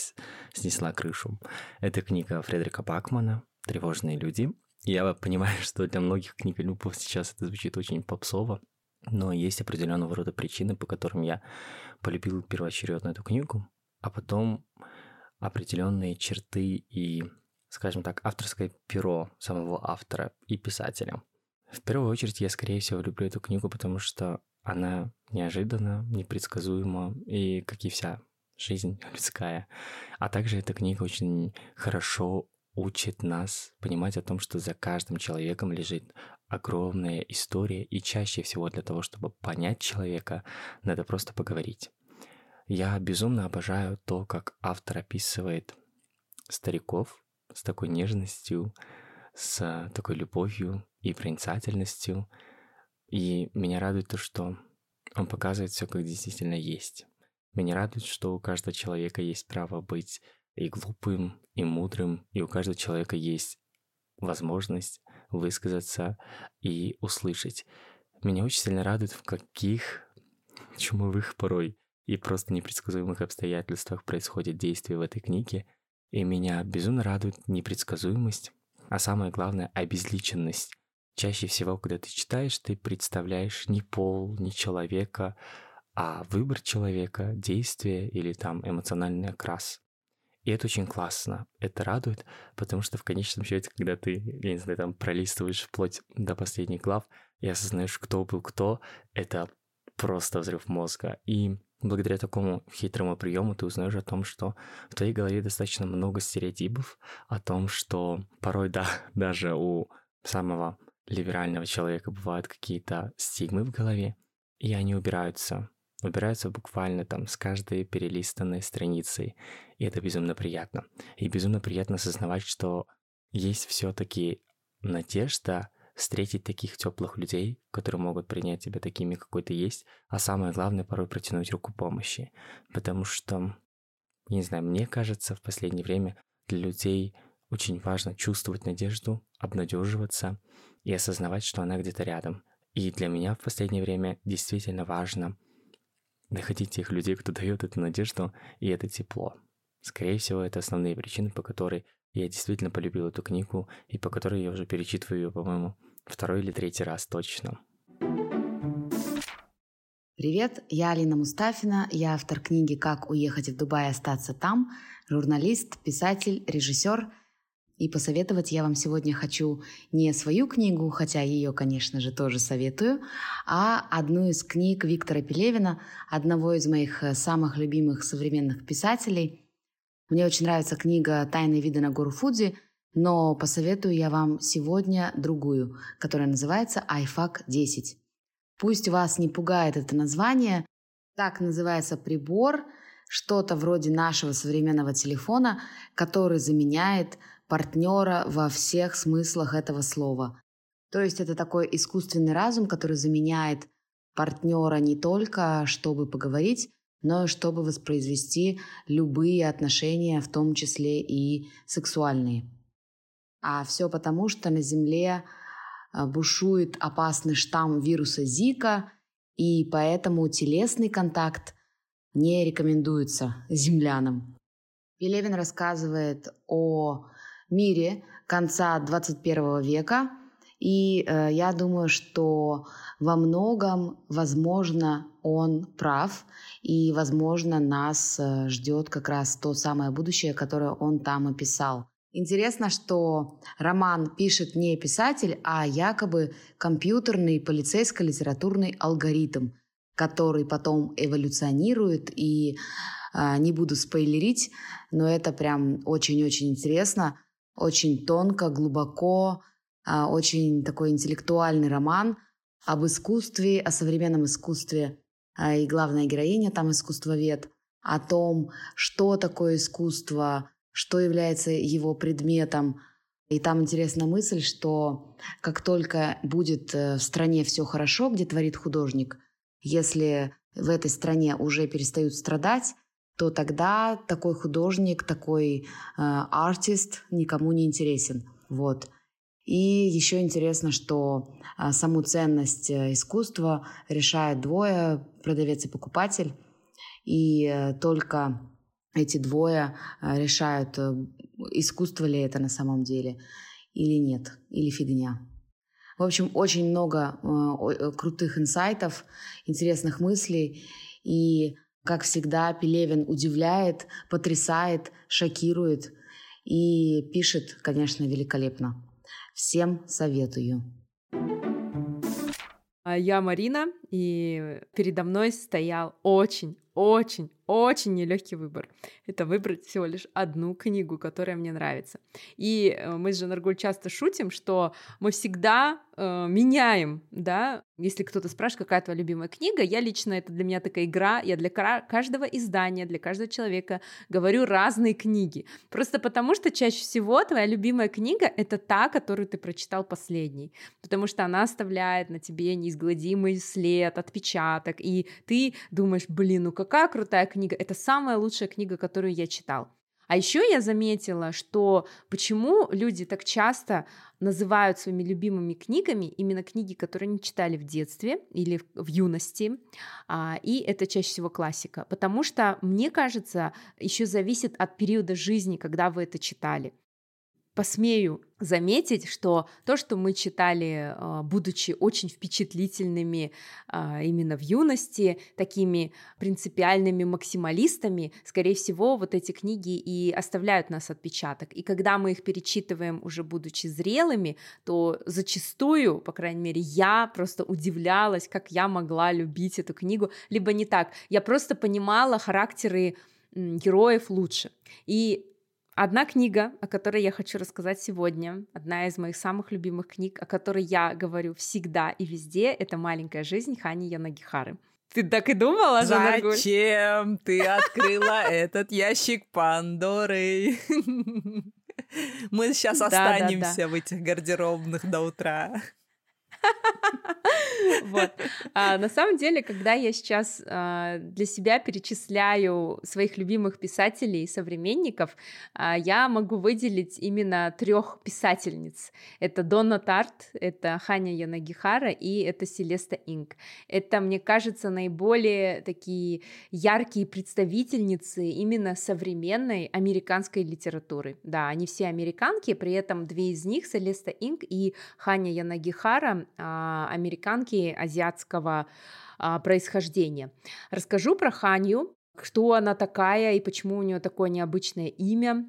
снесла крышу. Это книга Фредерика Бакмана «Тревожные люди». Я понимаю, что для многих книг любов сейчас это звучит очень попсово, но есть определенного рода причины, по которым я полюбил первоочередно эту книгу, а потом определенные черты и скажем так, авторское перо самого автора и писателя. В первую очередь я, скорее всего, люблю эту книгу, потому что она неожиданна, непредсказуема и, как и вся жизнь людская. А также эта книга очень хорошо учит нас понимать о том, что за каждым человеком лежит огромная история, и чаще всего для того, чтобы понять человека, надо просто поговорить. Я безумно обожаю то, как автор описывает стариков с такой нежностью, с такой любовью и проницательностью. И меня радует то, что он показывает все, как действительно есть. Меня радует, что у каждого человека есть право быть и глупым, и мудрым, и у каждого человека есть возможность высказаться и услышать. Меня очень сильно радует, в каких чумовых порой и просто непредсказуемых обстоятельствах происходит действие в этой книге. И меня безумно радует непредсказуемость, а самое главное – обезличенность. Чаще всего, когда ты читаешь, ты представляешь не пол, не человека, а выбор человека, действие или там эмоциональный окрас. И это очень классно. Это радует, потому что в конечном счете, когда ты, я не знаю, там пролистываешь вплоть до последних глав и осознаешь, кто был кто, это просто взрыв мозга. И благодаря такому хитрому приему ты узнаешь о том, что в твоей голове достаточно много стереотипов, о том, что порой, да, даже у самого либерального человека бывают какие-то стигмы в голове, и они убираются убираются буквально там с каждой перелистанной страницей. И это безумно приятно. И безумно приятно осознавать, что есть все-таки надежда встретить таких теплых людей, которые могут принять тебя такими, какой ты есть, а самое главное, порой протянуть руку помощи. Потому что, не знаю, мне кажется, в последнее время для людей очень важно чувствовать надежду, обнадеживаться и осознавать, что она где-то рядом. И для меня в последнее время действительно важно находить тех людей, кто дает эту надежду и это тепло. Скорее всего, это основные причины, по которой я действительно полюбил эту книгу и по которой я уже перечитываю ее, по-моему, второй или третий раз точно. Привет, я Алина Мустафина, я автор книги «Как уехать в Дубай и остаться там», журналист, писатель, режиссер – и посоветовать я вам сегодня хочу не свою книгу, хотя ее, конечно же, тоже советую, а одну из книг Виктора Пелевина, одного из моих э, самых любимых современных писателей. Мне очень нравится книга «Тайные виды на гору Фудзи», но посоветую я вам сегодня другую, которая называется «Айфак 10». Пусть вас не пугает это название, так называется прибор, что-то вроде нашего современного телефона, который заменяет партнера во всех смыслах этого слова. То есть это такой искусственный разум, который заменяет партнера не только, чтобы поговорить, но и чтобы воспроизвести любые отношения, в том числе и сексуальные. А все потому, что на Земле а, бушует опасный штамм вируса Зика, и поэтому телесный контакт не рекомендуется землянам. Пелевин рассказывает о мире конца 21 века. И э, я думаю, что во многом, возможно, он прав, и, возможно, нас э, ждет как раз то самое будущее, которое он там описал. Интересно, что роман пишет не писатель, а якобы компьютерный полицейско-литературный алгоритм, который потом эволюционирует и э, не буду спойлерить, но это прям очень-очень интересно очень тонко, глубоко, а, очень такой интеллектуальный роман об искусстве, о современном искусстве. А, и главная героиня там искусствовед, о том, что такое искусство, что является его предметом. И там интересна мысль, что как только будет э, в стране все хорошо, где творит художник, если в этой стране уже перестают страдать, то тогда такой художник, такой э, артист никому не интересен. Вот. И еще интересно, что э, саму ценность э, искусства решают двое, продавец и покупатель. И э, только эти двое э, решают, э, искусство ли это на самом деле или нет, или фигня. В общем, очень много э, крутых инсайтов, интересных мыслей. И как всегда, Пелевин удивляет, потрясает, шокирует и пишет, конечно, великолепно. Всем советую. А я Марина, и передо мной стоял очень, очень, нелегкий выбор. Это выбрать всего лишь одну книгу, которая мне нравится. И э, мы с Жанаргуль часто шутим, что мы всегда э, меняем, да, если кто-то спрашивает, какая твоя любимая книга, я лично, это для меня такая игра, я для каждого издания, для каждого человека говорю разные книги. Просто потому, что чаще всего твоя любимая книга — это та, которую ты прочитал последней, потому что она оставляет на тебе неизгладимый след, отпечаток, и ты думаешь, блин, ну какая крутая книга, это самая лучшая книга, которую я читал. А еще я заметила, что почему люди так часто называют своими любимыми книгами именно книги, которые они читали в детстве или в юности, а, и это чаще всего классика, потому что, мне кажется, еще зависит от периода жизни, когда вы это читали посмею заметить, что то, что мы читали, а, будучи очень впечатлительными а, именно в юности, такими принципиальными максималистами, скорее всего, вот эти книги и оставляют нас отпечаток. И когда мы их перечитываем уже будучи зрелыми, то зачастую, по крайней мере, я просто удивлялась, как я могла любить эту книгу, либо не так. Я просто понимала характеры героев лучше. И Одна книга, о которой я хочу рассказать сегодня, одна из моих самых любимых книг, о которой я говорю всегда и везде, это «Маленькая жизнь» Хани Янагихары. Ты так и думала, Жанна Зачем ты открыла этот ящик Пандоры? Мы сейчас останемся в этих гардеробных до утра. Вот. А, на самом деле, когда я сейчас а, для себя перечисляю своих любимых писателей и современников, а, я могу выделить именно трех писательниц. Это Донна Тарт, это Ханя Янагихара и это Селеста Инг. Это, мне кажется, наиболее такие яркие представительницы именно современной американской литературы. Да, они все американки, при этом две из них, Селеста Инг и Ханя Янагихара, американки азиатского а, происхождения. Расскажу про Ханью, кто она такая и почему у нее такое необычное имя.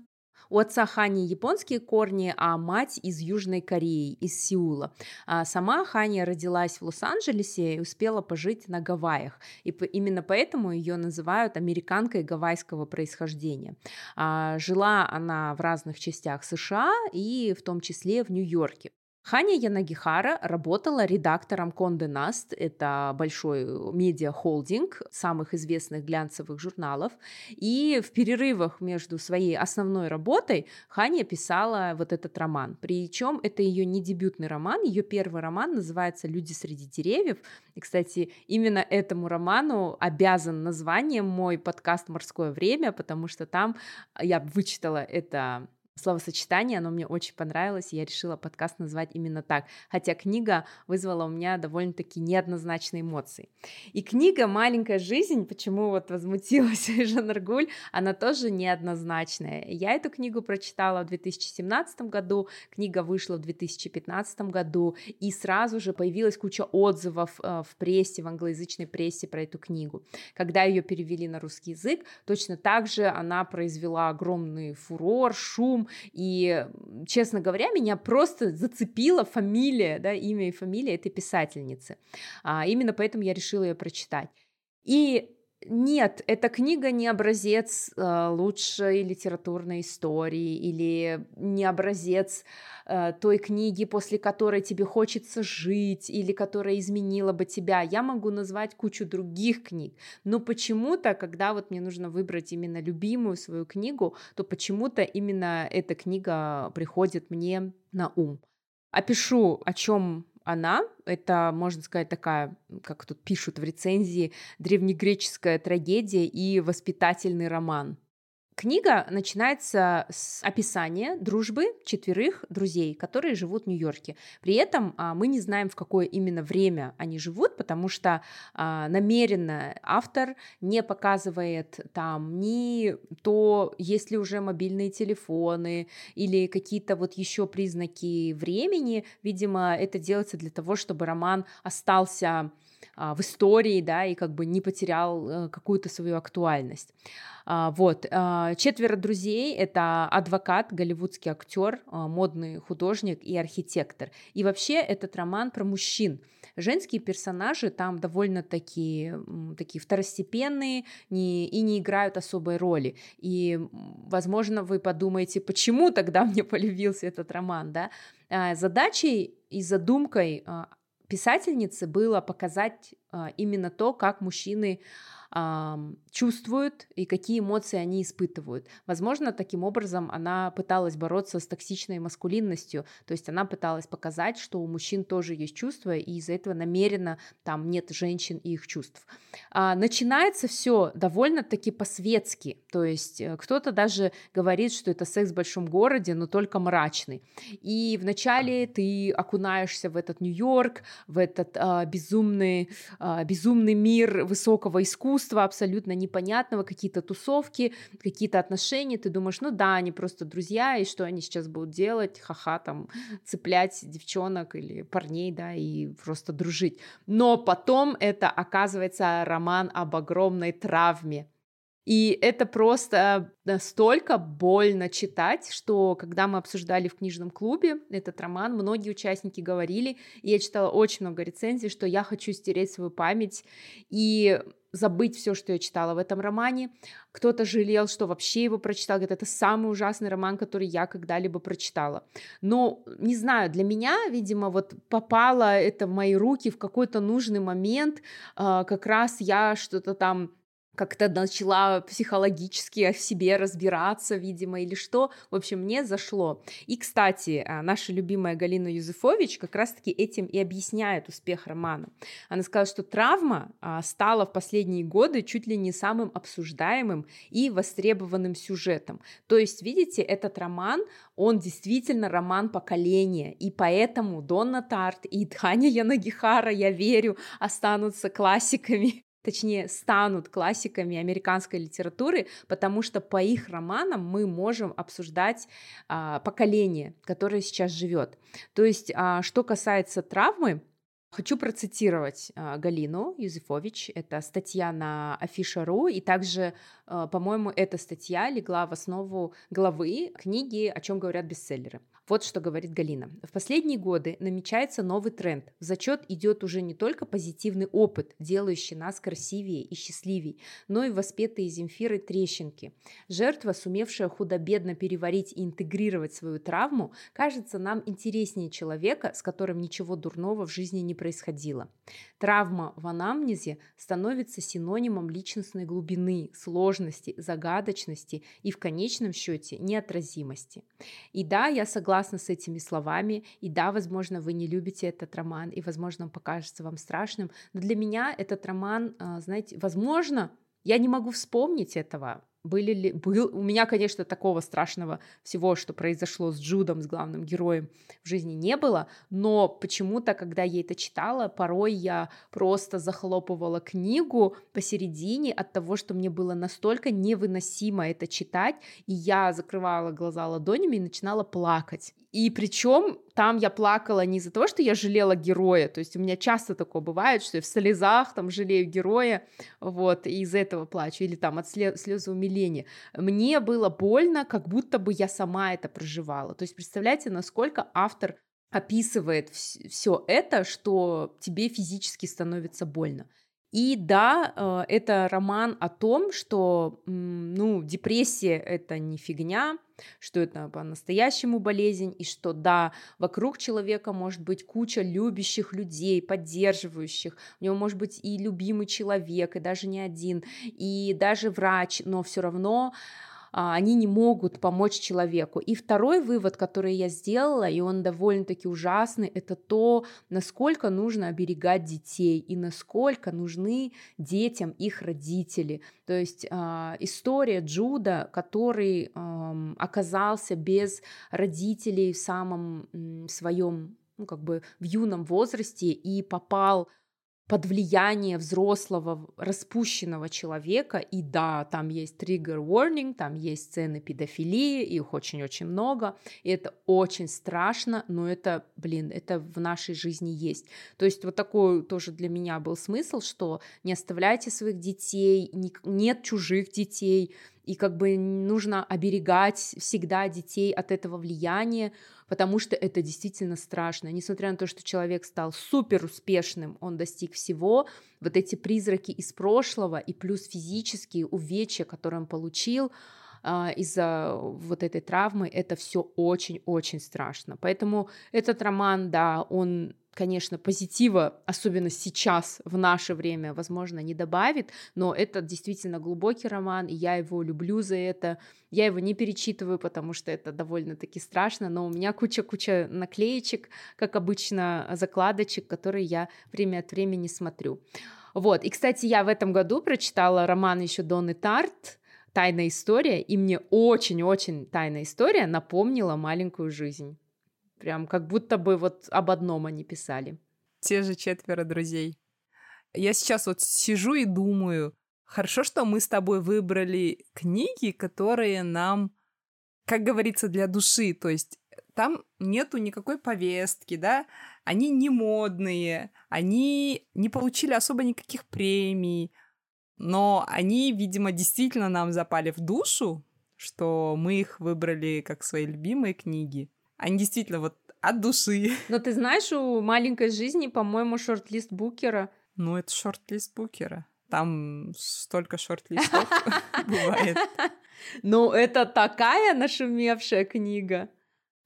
У отца Хани японские корни, а мать из Южной Кореи, из Сеула. А сама Ханя родилась в Лос-Анджелесе и успела пожить на Гавайях. И именно поэтому ее называют американкой гавайского происхождения. А жила она в разных частях США и в том числе в Нью-Йорке. Ханя Янагихара работала редактором Конде Наст, это большой медиа-холдинг самых известных глянцевых журналов, и в перерывах между своей основной работой Ханя писала вот этот роман. Причем это ее не дебютный роман, ее первый роман называется «Люди среди деревьев», и, кстати, именно этому роману обязан названием мой подкаст «Морское время», потому что там я вычитала это словосочетание, оно мне очень понравилось, и я решила подкаст назвать именно так, хотя книга вызвала у меня довольно-таки неоднозначные эмоции. И книга «Маленькая жизнь», почему вот возмутилась Жанаргуль, она тоже неоднозначная. Я эту книгу прочитала в 2017 году, книга вышла в 2015 году, и сразу же появилась куча отзывов э, в прессе, в англоязычной прессе про эту книгу. Когда ее перевели на русский язык, точно так же она произвела огромный фурор, шум, и, честно говоря, меня просто зацепила фамилия, да, имя и фамилия этой писательницы. А, именно поэтому я решила ее прочитать. И нет, эта книга не образец э, лучшей литературной истории или не образец э, той книги, после которой тебе хочется жить или которая изменила бы тебя. Я могу назвать кучу других книг, но почему-то, когда вот мне нужно выбрать именно любимую свою книгу, то почему-то именно эта книга приходит мне на ум. Опишу, о чем она, это, можно сказать, такая, как тут пишут в рецензии, древнегреческая трагедия и воспитательный роман. Книга начинается с описания дружбы четверых друзей, которые живут в Нью-Йорке. При этом а, мы не знаем, в какое именно время они живут, потому что а, намеренно автор не показывает там ни то, есть ли уже мобильные телефоны или какие-то вот еще признаки времени. Видимо, это делается для того, чтобы роман остался в истории, да, и как бы не потерял а, какую-то свою актуальность. А, вот. А, четверо друзей — это адвокат, голливудский актер, а, модный художник и архитектор. И вообще этот роман про мужчин. Женские персонажи там довольно-таки такие второстепенные не, и не играют особой роли. И, возможно, вы подумаете, почему тогда мне полюбился этот роман, да? Задачей и задумкой писательницы было показать именно то, как мужчины чувствуют и какие эмоции они испытывают. Возможно, таким образом она пыталась бороться с токсичной маскулинностью, то есть она пыталась показать, что у мужчин тоже есть чувства, и из-за этого намеренно там нет женщин и их чувств. А, начинается все довольно-таки по-светски, то есть э, кто-то даже говорит, что это секс в большом городе, но только мрачный. И вначале ты окунаешься в этот Нью-Йорк, в этот а, безумный, а, безумный мир высокого искусства, искусства абсолютно непонятного, какие-то тусовки, какие-то отношения, ты думаешь, ну да, они просто друзья, и что они сейчас будут делать, ха-ха, там, цеплять девчонок или парней, да, и просто дружить. Но потом это оказывается роман об огромной травме, и это просто настолько больно читать, что когда мы обсуждали в книжном клубе этот роман, многие участники говорили, и я читала очень много рецензий, что я хочу стереть свою память и забыть все, что я читала в этом романе. Кто-то жалел, что вообще его прочитал, говорит, это самый ужасный роман, который я когда-либо прочитала. Но, не знаю, для меня, видимо, вот попало это в мои руки в какой-то нужный момент, а, как раз я что-то там как-то начала психологически в себе разбираться, видимо, или что. В общем, мне зашло. И, кстати, а, наша любимая Галина Юзефович как раз-таки этим и объясняет успех романа. Она сказала, что травма а, стала в последние годы чуть ли не самым обсуждаемым и востребованным сюжетом. То есть, видите, этот роман, он действительно роман поколения, и поэтому Донна Тарт и Таня Янагихара, я верю, останутся классиками точнее, станут классиками американской литературы, потому что по их романам мы можем обсуждать а, поколение, которое сейчас живет. То есть, а, что касается травмы, Хочу процитировать э, Галину Юзефович. Это статья на Афиша.ру, и также, э, по-моему, эта статья легла в основу главы книги «О чем говорят бестселлеры». Вот что говорит Галина. В последние годы намечается новый тренд. В зачет идет уже не только позитивный опыт, делающий нас красивее и счастливее, но и воспетые Земфиры трещинки. Жертва, сумевшая худо-бедно переварить и интегрировать свою травму, кажется нам интереснее человека, с которым ничего дурного в жизни не происходило. Травма в анамнезе становится синонимом личностной глубины, сложности, загадочности и в конечном счете неотразимости. И да, я согласна с этими словами, и да, возможно, вы не любите этот роман, и, возможно, он покажется вам страшным, но для меня этот роман, а, знаете, возможно, я не могу вспомнить этого, были ли, был, у меня, конечно, такого страшного всего, что произошло с Джудом, с главным героем, в жизни не было, но почему-то, когда я это читала, порой я просто захлопывала книгу посередине от того, что мне было настолько невыносимо это читать, и я закрывала глаза ладонями и начинала плакать. И причем там я плакала не из-за того, что я жалела героя, то есть у меня часто такое бывает, что я в слезах там жалею героя, вот, и из-за этого плачу, или там от слезы умиления. Мне было больно, как будто бы я сама это проживала. То есть представляете, насколько автор описывает все это, что тебе физически становится больно. И да, э, это роман о том, что, ну, депрессия — это не фигня, что это по-настоящему болезнь, и что да, вокруг человека может быть куча любящих людей, поддерживающих, у него может быть и любимый человек, и даже не один, и даже врач, но все равно они не могут помочь человеку. И второй вывод, который я сделала, и он довольно-таки ужасный, это то, насколько нужно оберегать детей и насколько нужны детям их родители. То есть э, история Джуда, который оказался без родителей в самом своем, ну как бы в юном возрасте и попал под влияние взрослого распущенного человека, и да, там есть trigger warning, там есть сцены педофилии, их очень-очень много, и это очень страшно, но это, блин, это в нашей жизни есть. То есть вот такой тоже для меня был смысл, что не оставляйте своих детей, нет чужих детей, и как бы нужно оберегать всегда детей от этого влияния, потому что это действительно страшно. Несмотря на то, что человек стал супер успешным, он достиг всего, вот эти призраки из прошлого и плюс физические увечья, которые он получил, а, из-за вот этой травмы, это все очень-очень страшно. Поэтому этот роман, да, он конечно, позитива, особенно сейчас, в наше время, возможно, не добавит, но это действительно глубокий роман, и я его люблю за это. Я его не перечитываю, потому что это довольно-таки страшно, но у меня куча-куча наклеечек, как обычно, закладочек, которые я время от времени смотрю. Вот, и, кстати, я в этом году прочитала роман еще Донны Тарт, «Тайная история», и мне очень-очень «Тайная история» напомнила «Маленькую жизнь». Прям как будто бы вот об одном они писали. Те же четверо друзей. Я сейчас вот сижу и думаю, хорошо, что мы с тобой выбрали книги, которые нам, как говорится, для души. То есть там нету никакой повестки, да, они не модные, они не получили особо никаких премий, но они, видимо, действительно нам запали в душу, что мы их выбрали как свои любимые книги. Они действительно вот от души. Но ты знаешь, у маленькой жизни, по-моему, шорт-лист Букера. Ну, это шорт-лист Букера. Там столько шорт-листов бывает. Ну, это такая нашумевшая книга.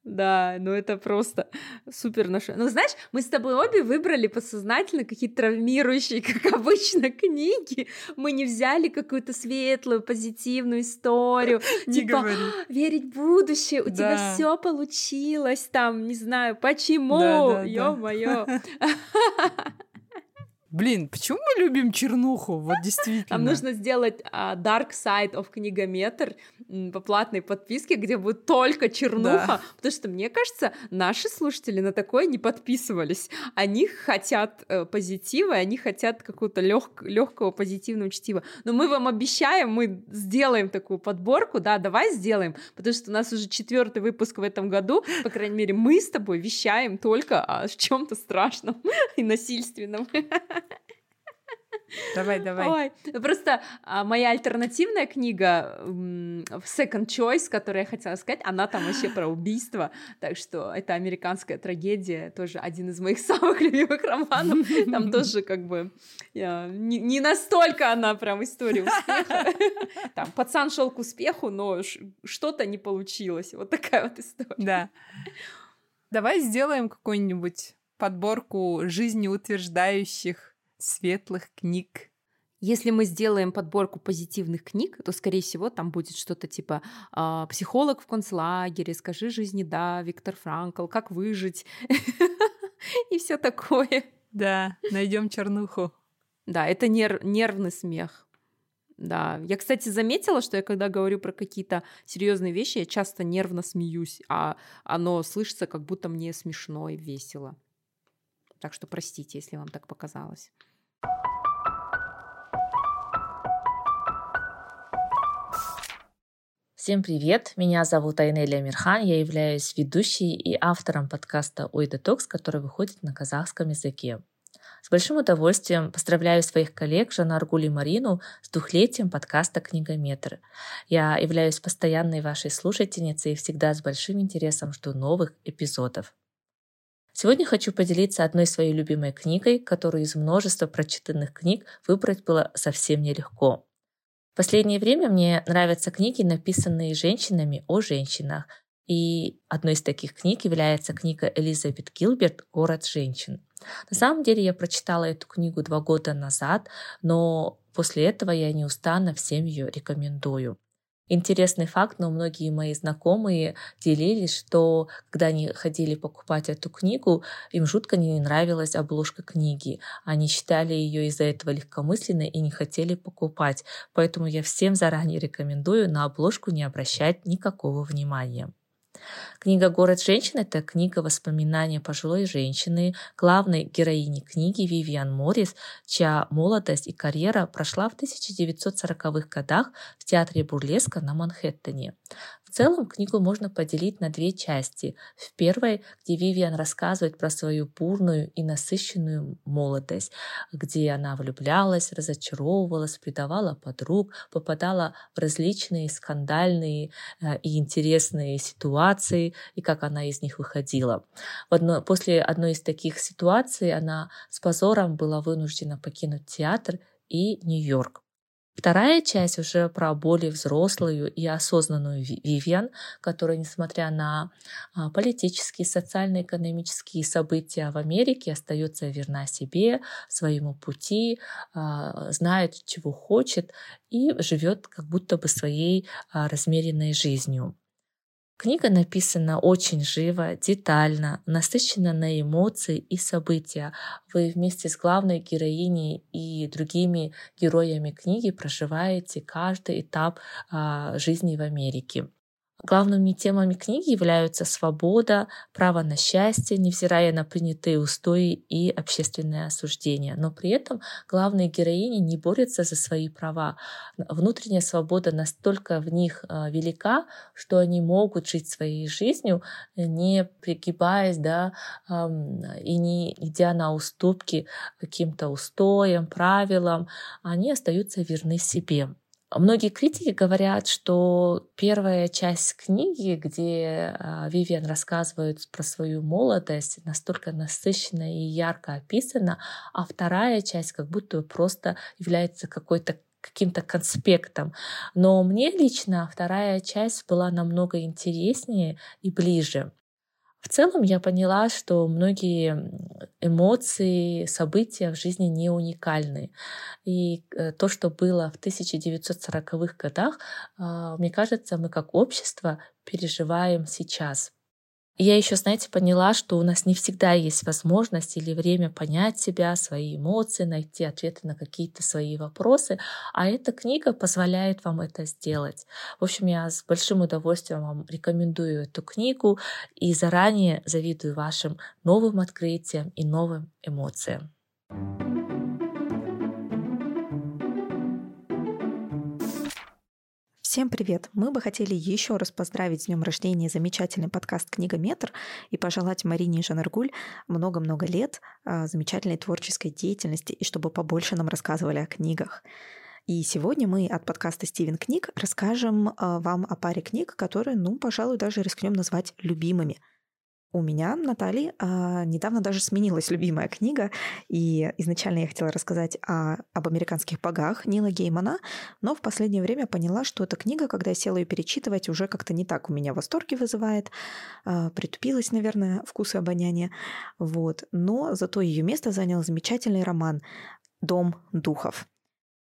Да, ну это просто супер наше. Ну, знаешь, мы с тобой обе выбрали подсознательно какие-то травмирующие, как обычно, книги. Мы не взяли какую-то светлую, позитивную историю. Типа, говори. верить в будущее, у тебя все получилось, там, не знаю, почему, ё-моё. Блин, почему мы любим чернуху? Вот действительно. Нам нужно сделать а, Dark Side of книгометр по платной подписке, где будет только чернуха, Да. потому что, мне кажется, наши слушатели на такое не подписывались. Они хотят э, позитива, они хотят какого-то легкого позитивного чтива. Но мы вам обещаем, мы сделаем такую подборку, да, давай сделаем, потому что у нас уже четвертый выпуск в этом году, по крайней мере, мы с тобой вещаем только о чем-то страшном и насильственном. Давай, давай. Ой, просто а, моя альтернативная книга в Second Choice, которую я хотела сказать, она там вообще про убийство, так что это американская трагедия, тоже один из моих самых любимых романов, там тоже как бы я, не, не настолько она прям история успеха, там пацан шел к успеху, но что-то не получилось, вот такая вот история. Да. Давай сделаем какую-нибудь подборку жизнеутверждающих светлых книг. Если мы сделаем подборку позитивных книг, то, скорее всего, там будет что-то типа а, «Психолог в концлагере», «Скажи жизни да», Виктор Франкл, «Как выжить» и все такое. Да, найдем чернуху. Да, это нер- нервный смех. Да, я, кстати, заметила, что я когда говорю про какие-то серьезные вещи, я часто нервно смеюсь, а оно слышится, как будто мне смешно и весело. Так что простите, если вам так показалось. Всем привет! Меня зовут Айнеля Мирхан, я являюсь ведущей и автором подкаста «Ой, детокс», который выходит на казахском языке. С большим удовольствием поздравляю своих коллег Жанна Аргуль и Марину с двухлетием подкаста «Книгометр». Я являюсь постоянной вашей слушательницей и всегда с большим интересом жду новых эпизодов. Сегодня хочу поделиться одной своей любимой книгой, которую из множества прочитанных книг выбрать было совсем нелегко. В последнее время мне нравятся книги, написанные женщинами о женщинах. И одной из таких книг является книга Элизабет Гилберт «Город женщин». На самом деле я прочитала эту книгу два года назад, но после этого я неустанно всем ее рекомендую. Интересный факт, но многие мои знакомые делились, что когда они ходили покупать эту книгу, им жутко не нравилась обложка книги. Они считали ее из-за этого легкомысленной и не хотели покупать. Поэтому я всем заранее рекомендую на обложку не обращать никакого внимания. Книга «Город женщин» — это книга воспоминания пожилой женщины, главной героини книги Вивиан Моррис, чья молодость и карьера прошла в 1940-х годах в театре бурлеска на Манхэттене. В целом книгу можно поделить на две части. В первой, где Вивиан рассказывает про свою бурную и насыщенную молодость, где она влюблялась, разочаровывалась, предавала подруг, попадала в различные скандальные э, и интересные ситуации, и как она из них выходила. После одной из таких ситуаций она с позором была вынуждена покинуть театр и Нью-Йорк. Вторая часть уже про более взрослую и осознанную Вивиан, которая, несмотря на а, политические, социально-экономические события в Америке, остается верна себе, своему пути, а, знает, чего хочет и живет как будто бы своей а, размеренной жизнью. Книга написана очень живо, детально, насыщена на эмоции и события. Вы вместе с главной героиней и другими героями книги проживаете каждый этап а, жизни в Америке. Главными темами книги являются свобода, право на счастье, невзирая на принятые устои и общественное осуждение. Но при этом главные героини не борются за свои права. Внутренняя свобода настолько в них а, велика, что они могут жить своей жизнью, не пригибаясь да, и не идя на уступки каким-то устоям, правилам. Они остаются верны себе. Многие критики говорят, что первая часть книги, где а, Вивиан рассказывает про свою молодость, настолько насыщенно и ярко описана, а вторая часть как будто просто является какой-то каким-то конспектом. Но мне лично вторая часть была намного интереснее и ближе. В целом я поняла, что многие эмоции, события в жизни не уникальны. И э, то, что было в 1940-х годах, а, мне кажется, мы как общество переживаем сейчас. Я еще, знаете, поняла, что у нас не всегда есть возможность или время понять себя, свои эмоции, найти ответы на какие-то свои вопросы, а эта книга позволяет вам это сделать. В общем, я с большим удовольствием вам рекомендую эту книгу и заранее завидую вашим новым открытиям и новым эмоциям. Всем привет! Мы бы хотели еще раз поздравить с днем рождения замечательный подкаст «Книга Метр» и пожелать Марине Жанаргуль много-много лет а, замечательной творческой деятельности и чтобы побольше нам рассказывали о книгах. И сегодня мы от подкаста «Стивен Книг» расскажем а, вам о паре книг, которые, ну, пожалуй, даже рискнем назвать любимыми – у меня, Натальи, а, недавно даже сменилась любимая книга, и изначально я хотела рассказать о, об американских богах Нила Геймана, но в последнее время поняла, что эта книга, когда я села ее перечитывать, уже как-то не так у меня восторги вызывает, а, притупилась, наверное, вкус и обоняние, вот. Но зато ее место занял замечательный роман «Дом духов».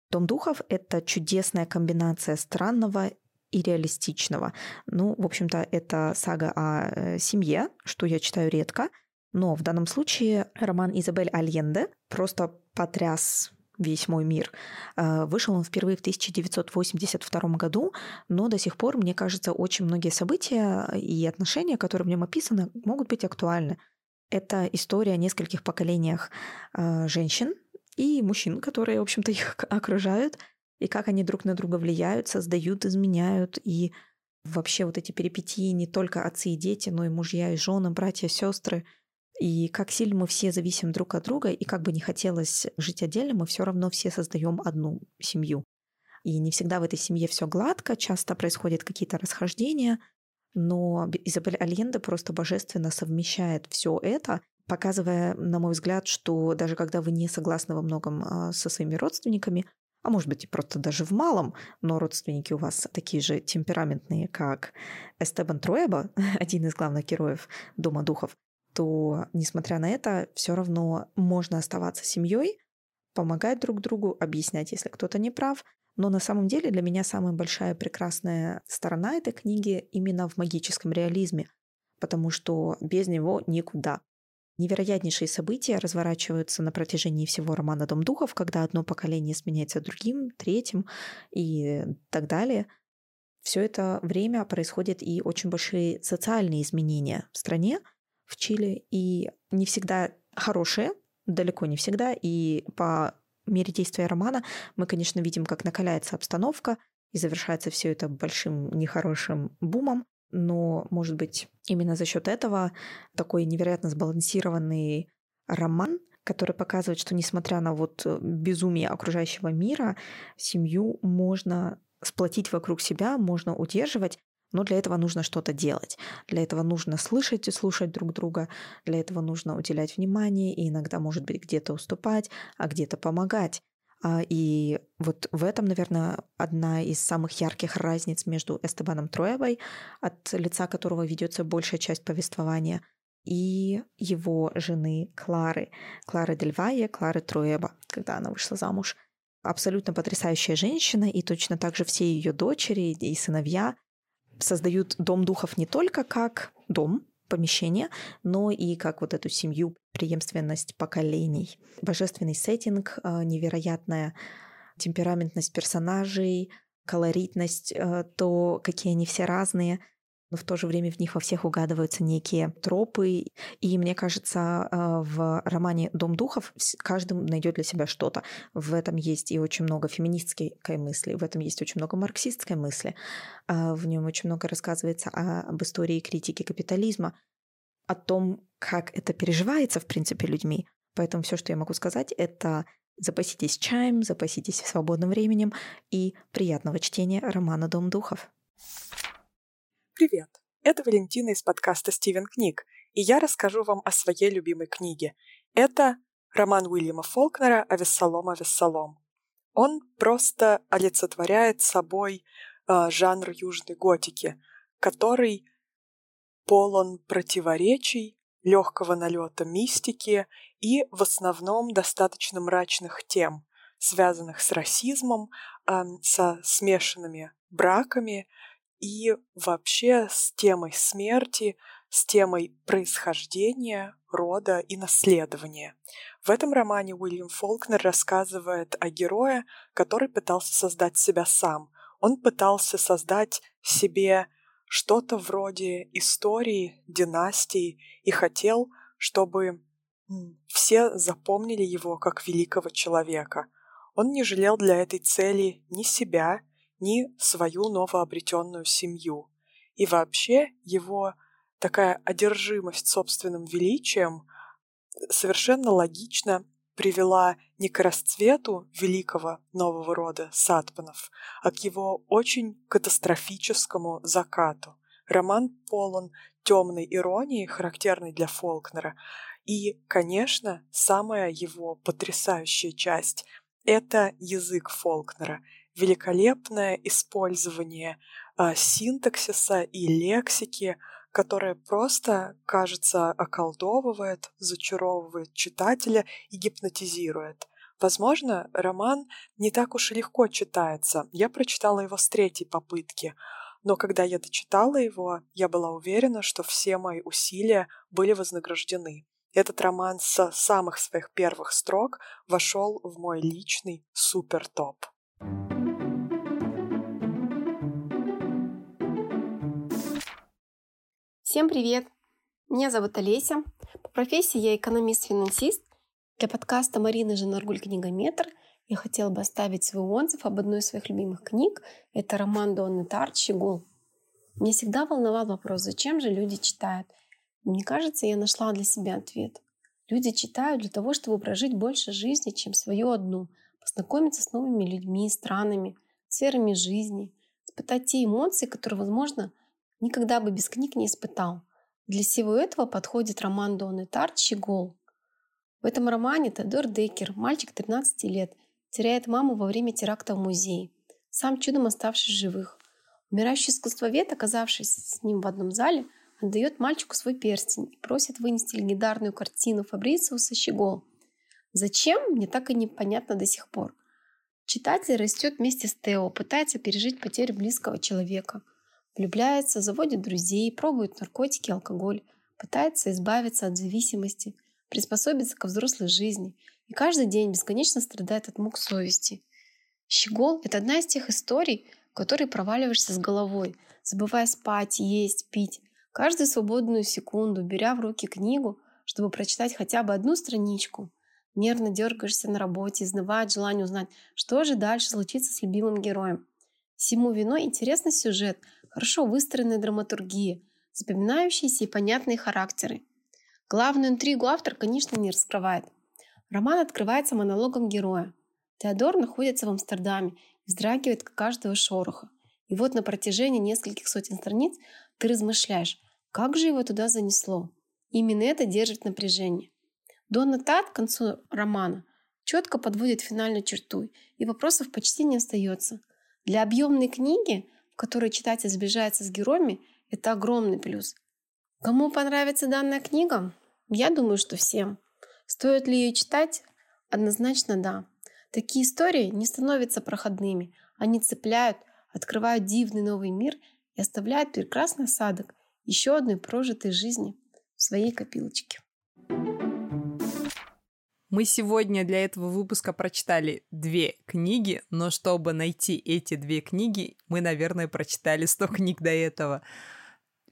«Дом духов» — это чудесная комбинация странного и реалистичного. Ну, в общем-то, это сага о э, семье, что я читаю редко, но в данном случае роман Изабель Альенде просто потряс весь мой мир. Э, вышел он впервые в 1982 году, но до сих пор, мне кажется, очень многие события и отношения, которые в нем описаны, могут быть актуальны. Это история о нескольких поколениях э, женщин и мужчин, которые, в общем-то, их окружают – и как они друг на друга влияют, создают, изменяют, и вообще вот эти перипетии не только отцы и дети, но и мужья и жены, братья, сестры, и как сильно мы все зависим друг от друга, и как бы не хотелось жить отдельно, мы все равно все создаем одну семью. И не всегда в этой семье все гладко, часто происходят какие-то расхождения, но Изабель Альенде просто божественно совмещает все это, показывая, на мой взгляд, что даже когда вы не согласны во многом а, со своими родственниками, а может быть и просто даже в малом, но родственники у вас такие же темпераментные, как Эстебан Труэба, один из главных героев Дома духов, то, несмотря на это, все равно можно оставаться семьей, помогать друг другу, объяснять, если кто-то не прав. Но на самом деле для меня самая большая прекрасная сторона этой книги именно в магическом реализме, потому что без него никуда. Невероятнейшие события разворачиваются на протяжении всего романа «Дом духов», когда одно поколение сменяется другим, третьим и так далее. все это время происходят и очень большие социальные изменения в стране, в Чили, и не всегда хорошие, далеко не всегда, и по мере действия романа мы, конечно, видим, как накаляется обстановка, и завершается все это большим нехорошим бумом, но, может быть, именно за счет этого такой невероятно сбалансированный роман, который показывает, что несмотря на вот безумие окружающего мира, семью можно сплотить вокруг себя, можно удерживать, но для этого нужно что-то делать. Для этого нужно слышать и слушать друг друга. Для этого нужно уделять внимание и иногда, может быть, где-то уступать, а где-то помогать. А, и вот в этом, наверное, одна из самых ярких разниц между Эстебаном Троевой, от лица которого ведется большая часть повествования, и его жены Клары, Клары Дельвайе, Клары Троеба, когда она вышла замуж. Абсолютно потрясающая женщина, и точно так же все ее дочери и сыновья создают дом духов не только как дом, помещение, но и как вот эту семью, преемственность поколений. Божественный сеттинг, а, невероятная темпераментность персонажей, колоритность, а, то, какие они все разные — но в то же время в них во всех угадываются некие тропы. И мне кажется, а, в романе «Дом духов» каждый найдет для себя что-то. В этом есть и очень много феминистской мысли, в этом есть очень много марксистской мысли. А, в нем очень много рассказывается об истории критики капитализма, о том, как это переживается, в принципе, людьми. Поэтому все, что я могу сказать, это запаситесь чаем, запаситесь свободным временем и приятного чтения романа «Дом духов». Привет! Это Валентина из подкаста «Стивен книг», и я расскажу вам о своей любимой книге. Это роман Уильяма Фолкнера «Авессалом, Авессалом». Он просто олицетворяет собой э, жанр южной готики, который полон противоречий, легкого налета мистики и в основном достаточно мрачных тем, связанных с расизмом, э, со смешанными браками – и вообще с темой смерти, с темой происхождения, рода и наследования. В этом романе Уильям Фолкнер рассказывает о герое, который пытался создать себя сам. Он пытался создать себе что-то вроде истории, династии и хотел, чтобы все запомнили его как великого человека. Он не жалел для этой цели ни себя, ни свою новообретенную семью. И вообще его такая одержимость собственным величием совершенно логично привела не к расцвету великого нового рода сатпанов, а к его очень катастрофическому закату. Роман полон темной иронии, характерной для Фолкнера, и, конечно, самая его потрясающая часть — это язык Фолкнера, великолепное использование а, синтаксиса и лексики, которое просто, кажется, околдовывает, зачаровывает читателя и гипнотизирует. Возможно, роман не так уж и легко читается. Я прочитала его с третьей попытки, но когда я дочитала его, я была уверена, что все мои усилия были вознаграждены. Этот роман с самых своих первых строк вошел в мой личный супер-топ. Всем привет! Меня зовут Олеся. По профессии я экономист-финансист. Для подкаста Марины Женаргуль «Книгометр» я хотела бы оставить свой отзыв об одной из своих любимых книг. Это роман Донны Тарт «Щегол». Меня всегда волновал вопрос, зачем же люди читают. Мне кажется, я нашла для себя ответ. Люди читают для того, чтобы прожить больше жизни, чем свою одну, познакомиться с новыми людьми, странами, сферами жизни, испытать те эмоции, которые, возможно, никогда бы без книг не испытал. Для всего этого подходит роман Донны Тарт «Щегол». В этом романе Теодор Деккер, мальчик 13 лет, теряет маму во время теракта в музее, сам чудом оставшись живых. Умирающий искусствовед, оказавшись с ним в одном зале, отдает мальчику свой перстень и просит вынести легендарную картину Фабрициуса «Щегол». Зачем, мне так и непонятно до сих пор. Читатель растет вместе с Тео, пытается пережить потерю близкого человека – Влюбляется, заводит друзей, пробует наркотики, алкоголь, пытается избавиться от зависимости, приспособиться ко взрослой жизни и каждый день бесконечно страдает от мук совести. Щегол — это одна из тех историй, в который проваливаешься с головой, забывая спать, есть, пить. Каждую свободную секунду, беря в руки книгу, чтобы прочитать хотя бы одну страничку, нервно дергаешься на работе, изнывает желание узнать, что же дальше случится с любимым героем. Всему виной интересный сюжет, хорошо выстроенная драматургия, запоминающиеся и понятные характеры. Главную интригу автор, конечно, не раскрывает. Роман открывается монологом героя. Теодор находится в Амстердаме и вздрагивает к каждого шороха. И вот на протяжении нескольких сотен страниц ты размышляешь, как же его туда занесло. Именно это держит напряжение. Донна Тат к концу романа четко подводит финальную черту, и вопросов почти не остается. Для объемной книги, в которой читатель сближается с героями, это огромный плюс. Кому понравится данная книга? Я думаю, что всем. Стоит ли ее читать? Однозначно да. Такие истории не становятся проходными. Они цепляют, открывают дивный новый мир и оставляют прекрасный осадок еще одной прожитой жизни в своей копилочке. Мы сегодня для этого выпуска прочитали две книги, но чтобы найти эти две книги, мы, наверное, прочитали 100 книг до этого.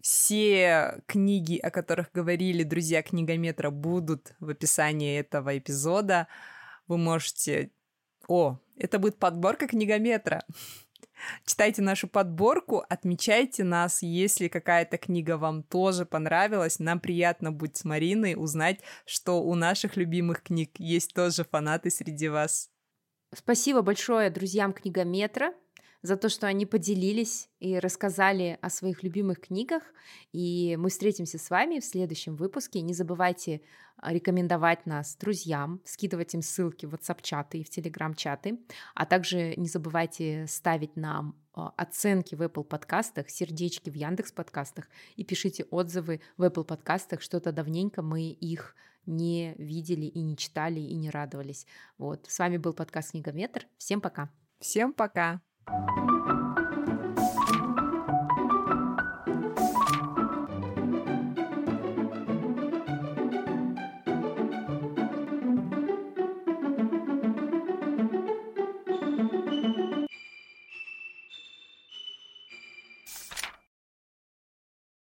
Все книги, о которых говорили друзья книгометра, будут в описании этого эпизода. Вы можете... О, это будет подборка книгометра. Читайте нашу подборку, отмечайте нас, если какая-то книга вам тоже понравилась. Нам приятно будет с Мариной узнать, что у наших любимых книг есть тоже фанаты среди вас. Спасибо большое друзьям книгометра за то, что они поделились и рассказали о своих любимых книгах. И мы встретимся с вами в следующем выпуске. Не забывайте а, рекомендовать нас друзьям, скидывать им ссылки в WhatsApp-чаты и в Telegram-чаты, а также не забывайте ставить нам а, оценки в Apple подкастах, сердечки в Яндекс подкастах и пишите отзывы в Apple подкастах. Что-то давненько мы их не видели и не читали и не радовались. Вот. С вами был подкаст Книгометр. Всем пока. Всем пока. Thank you.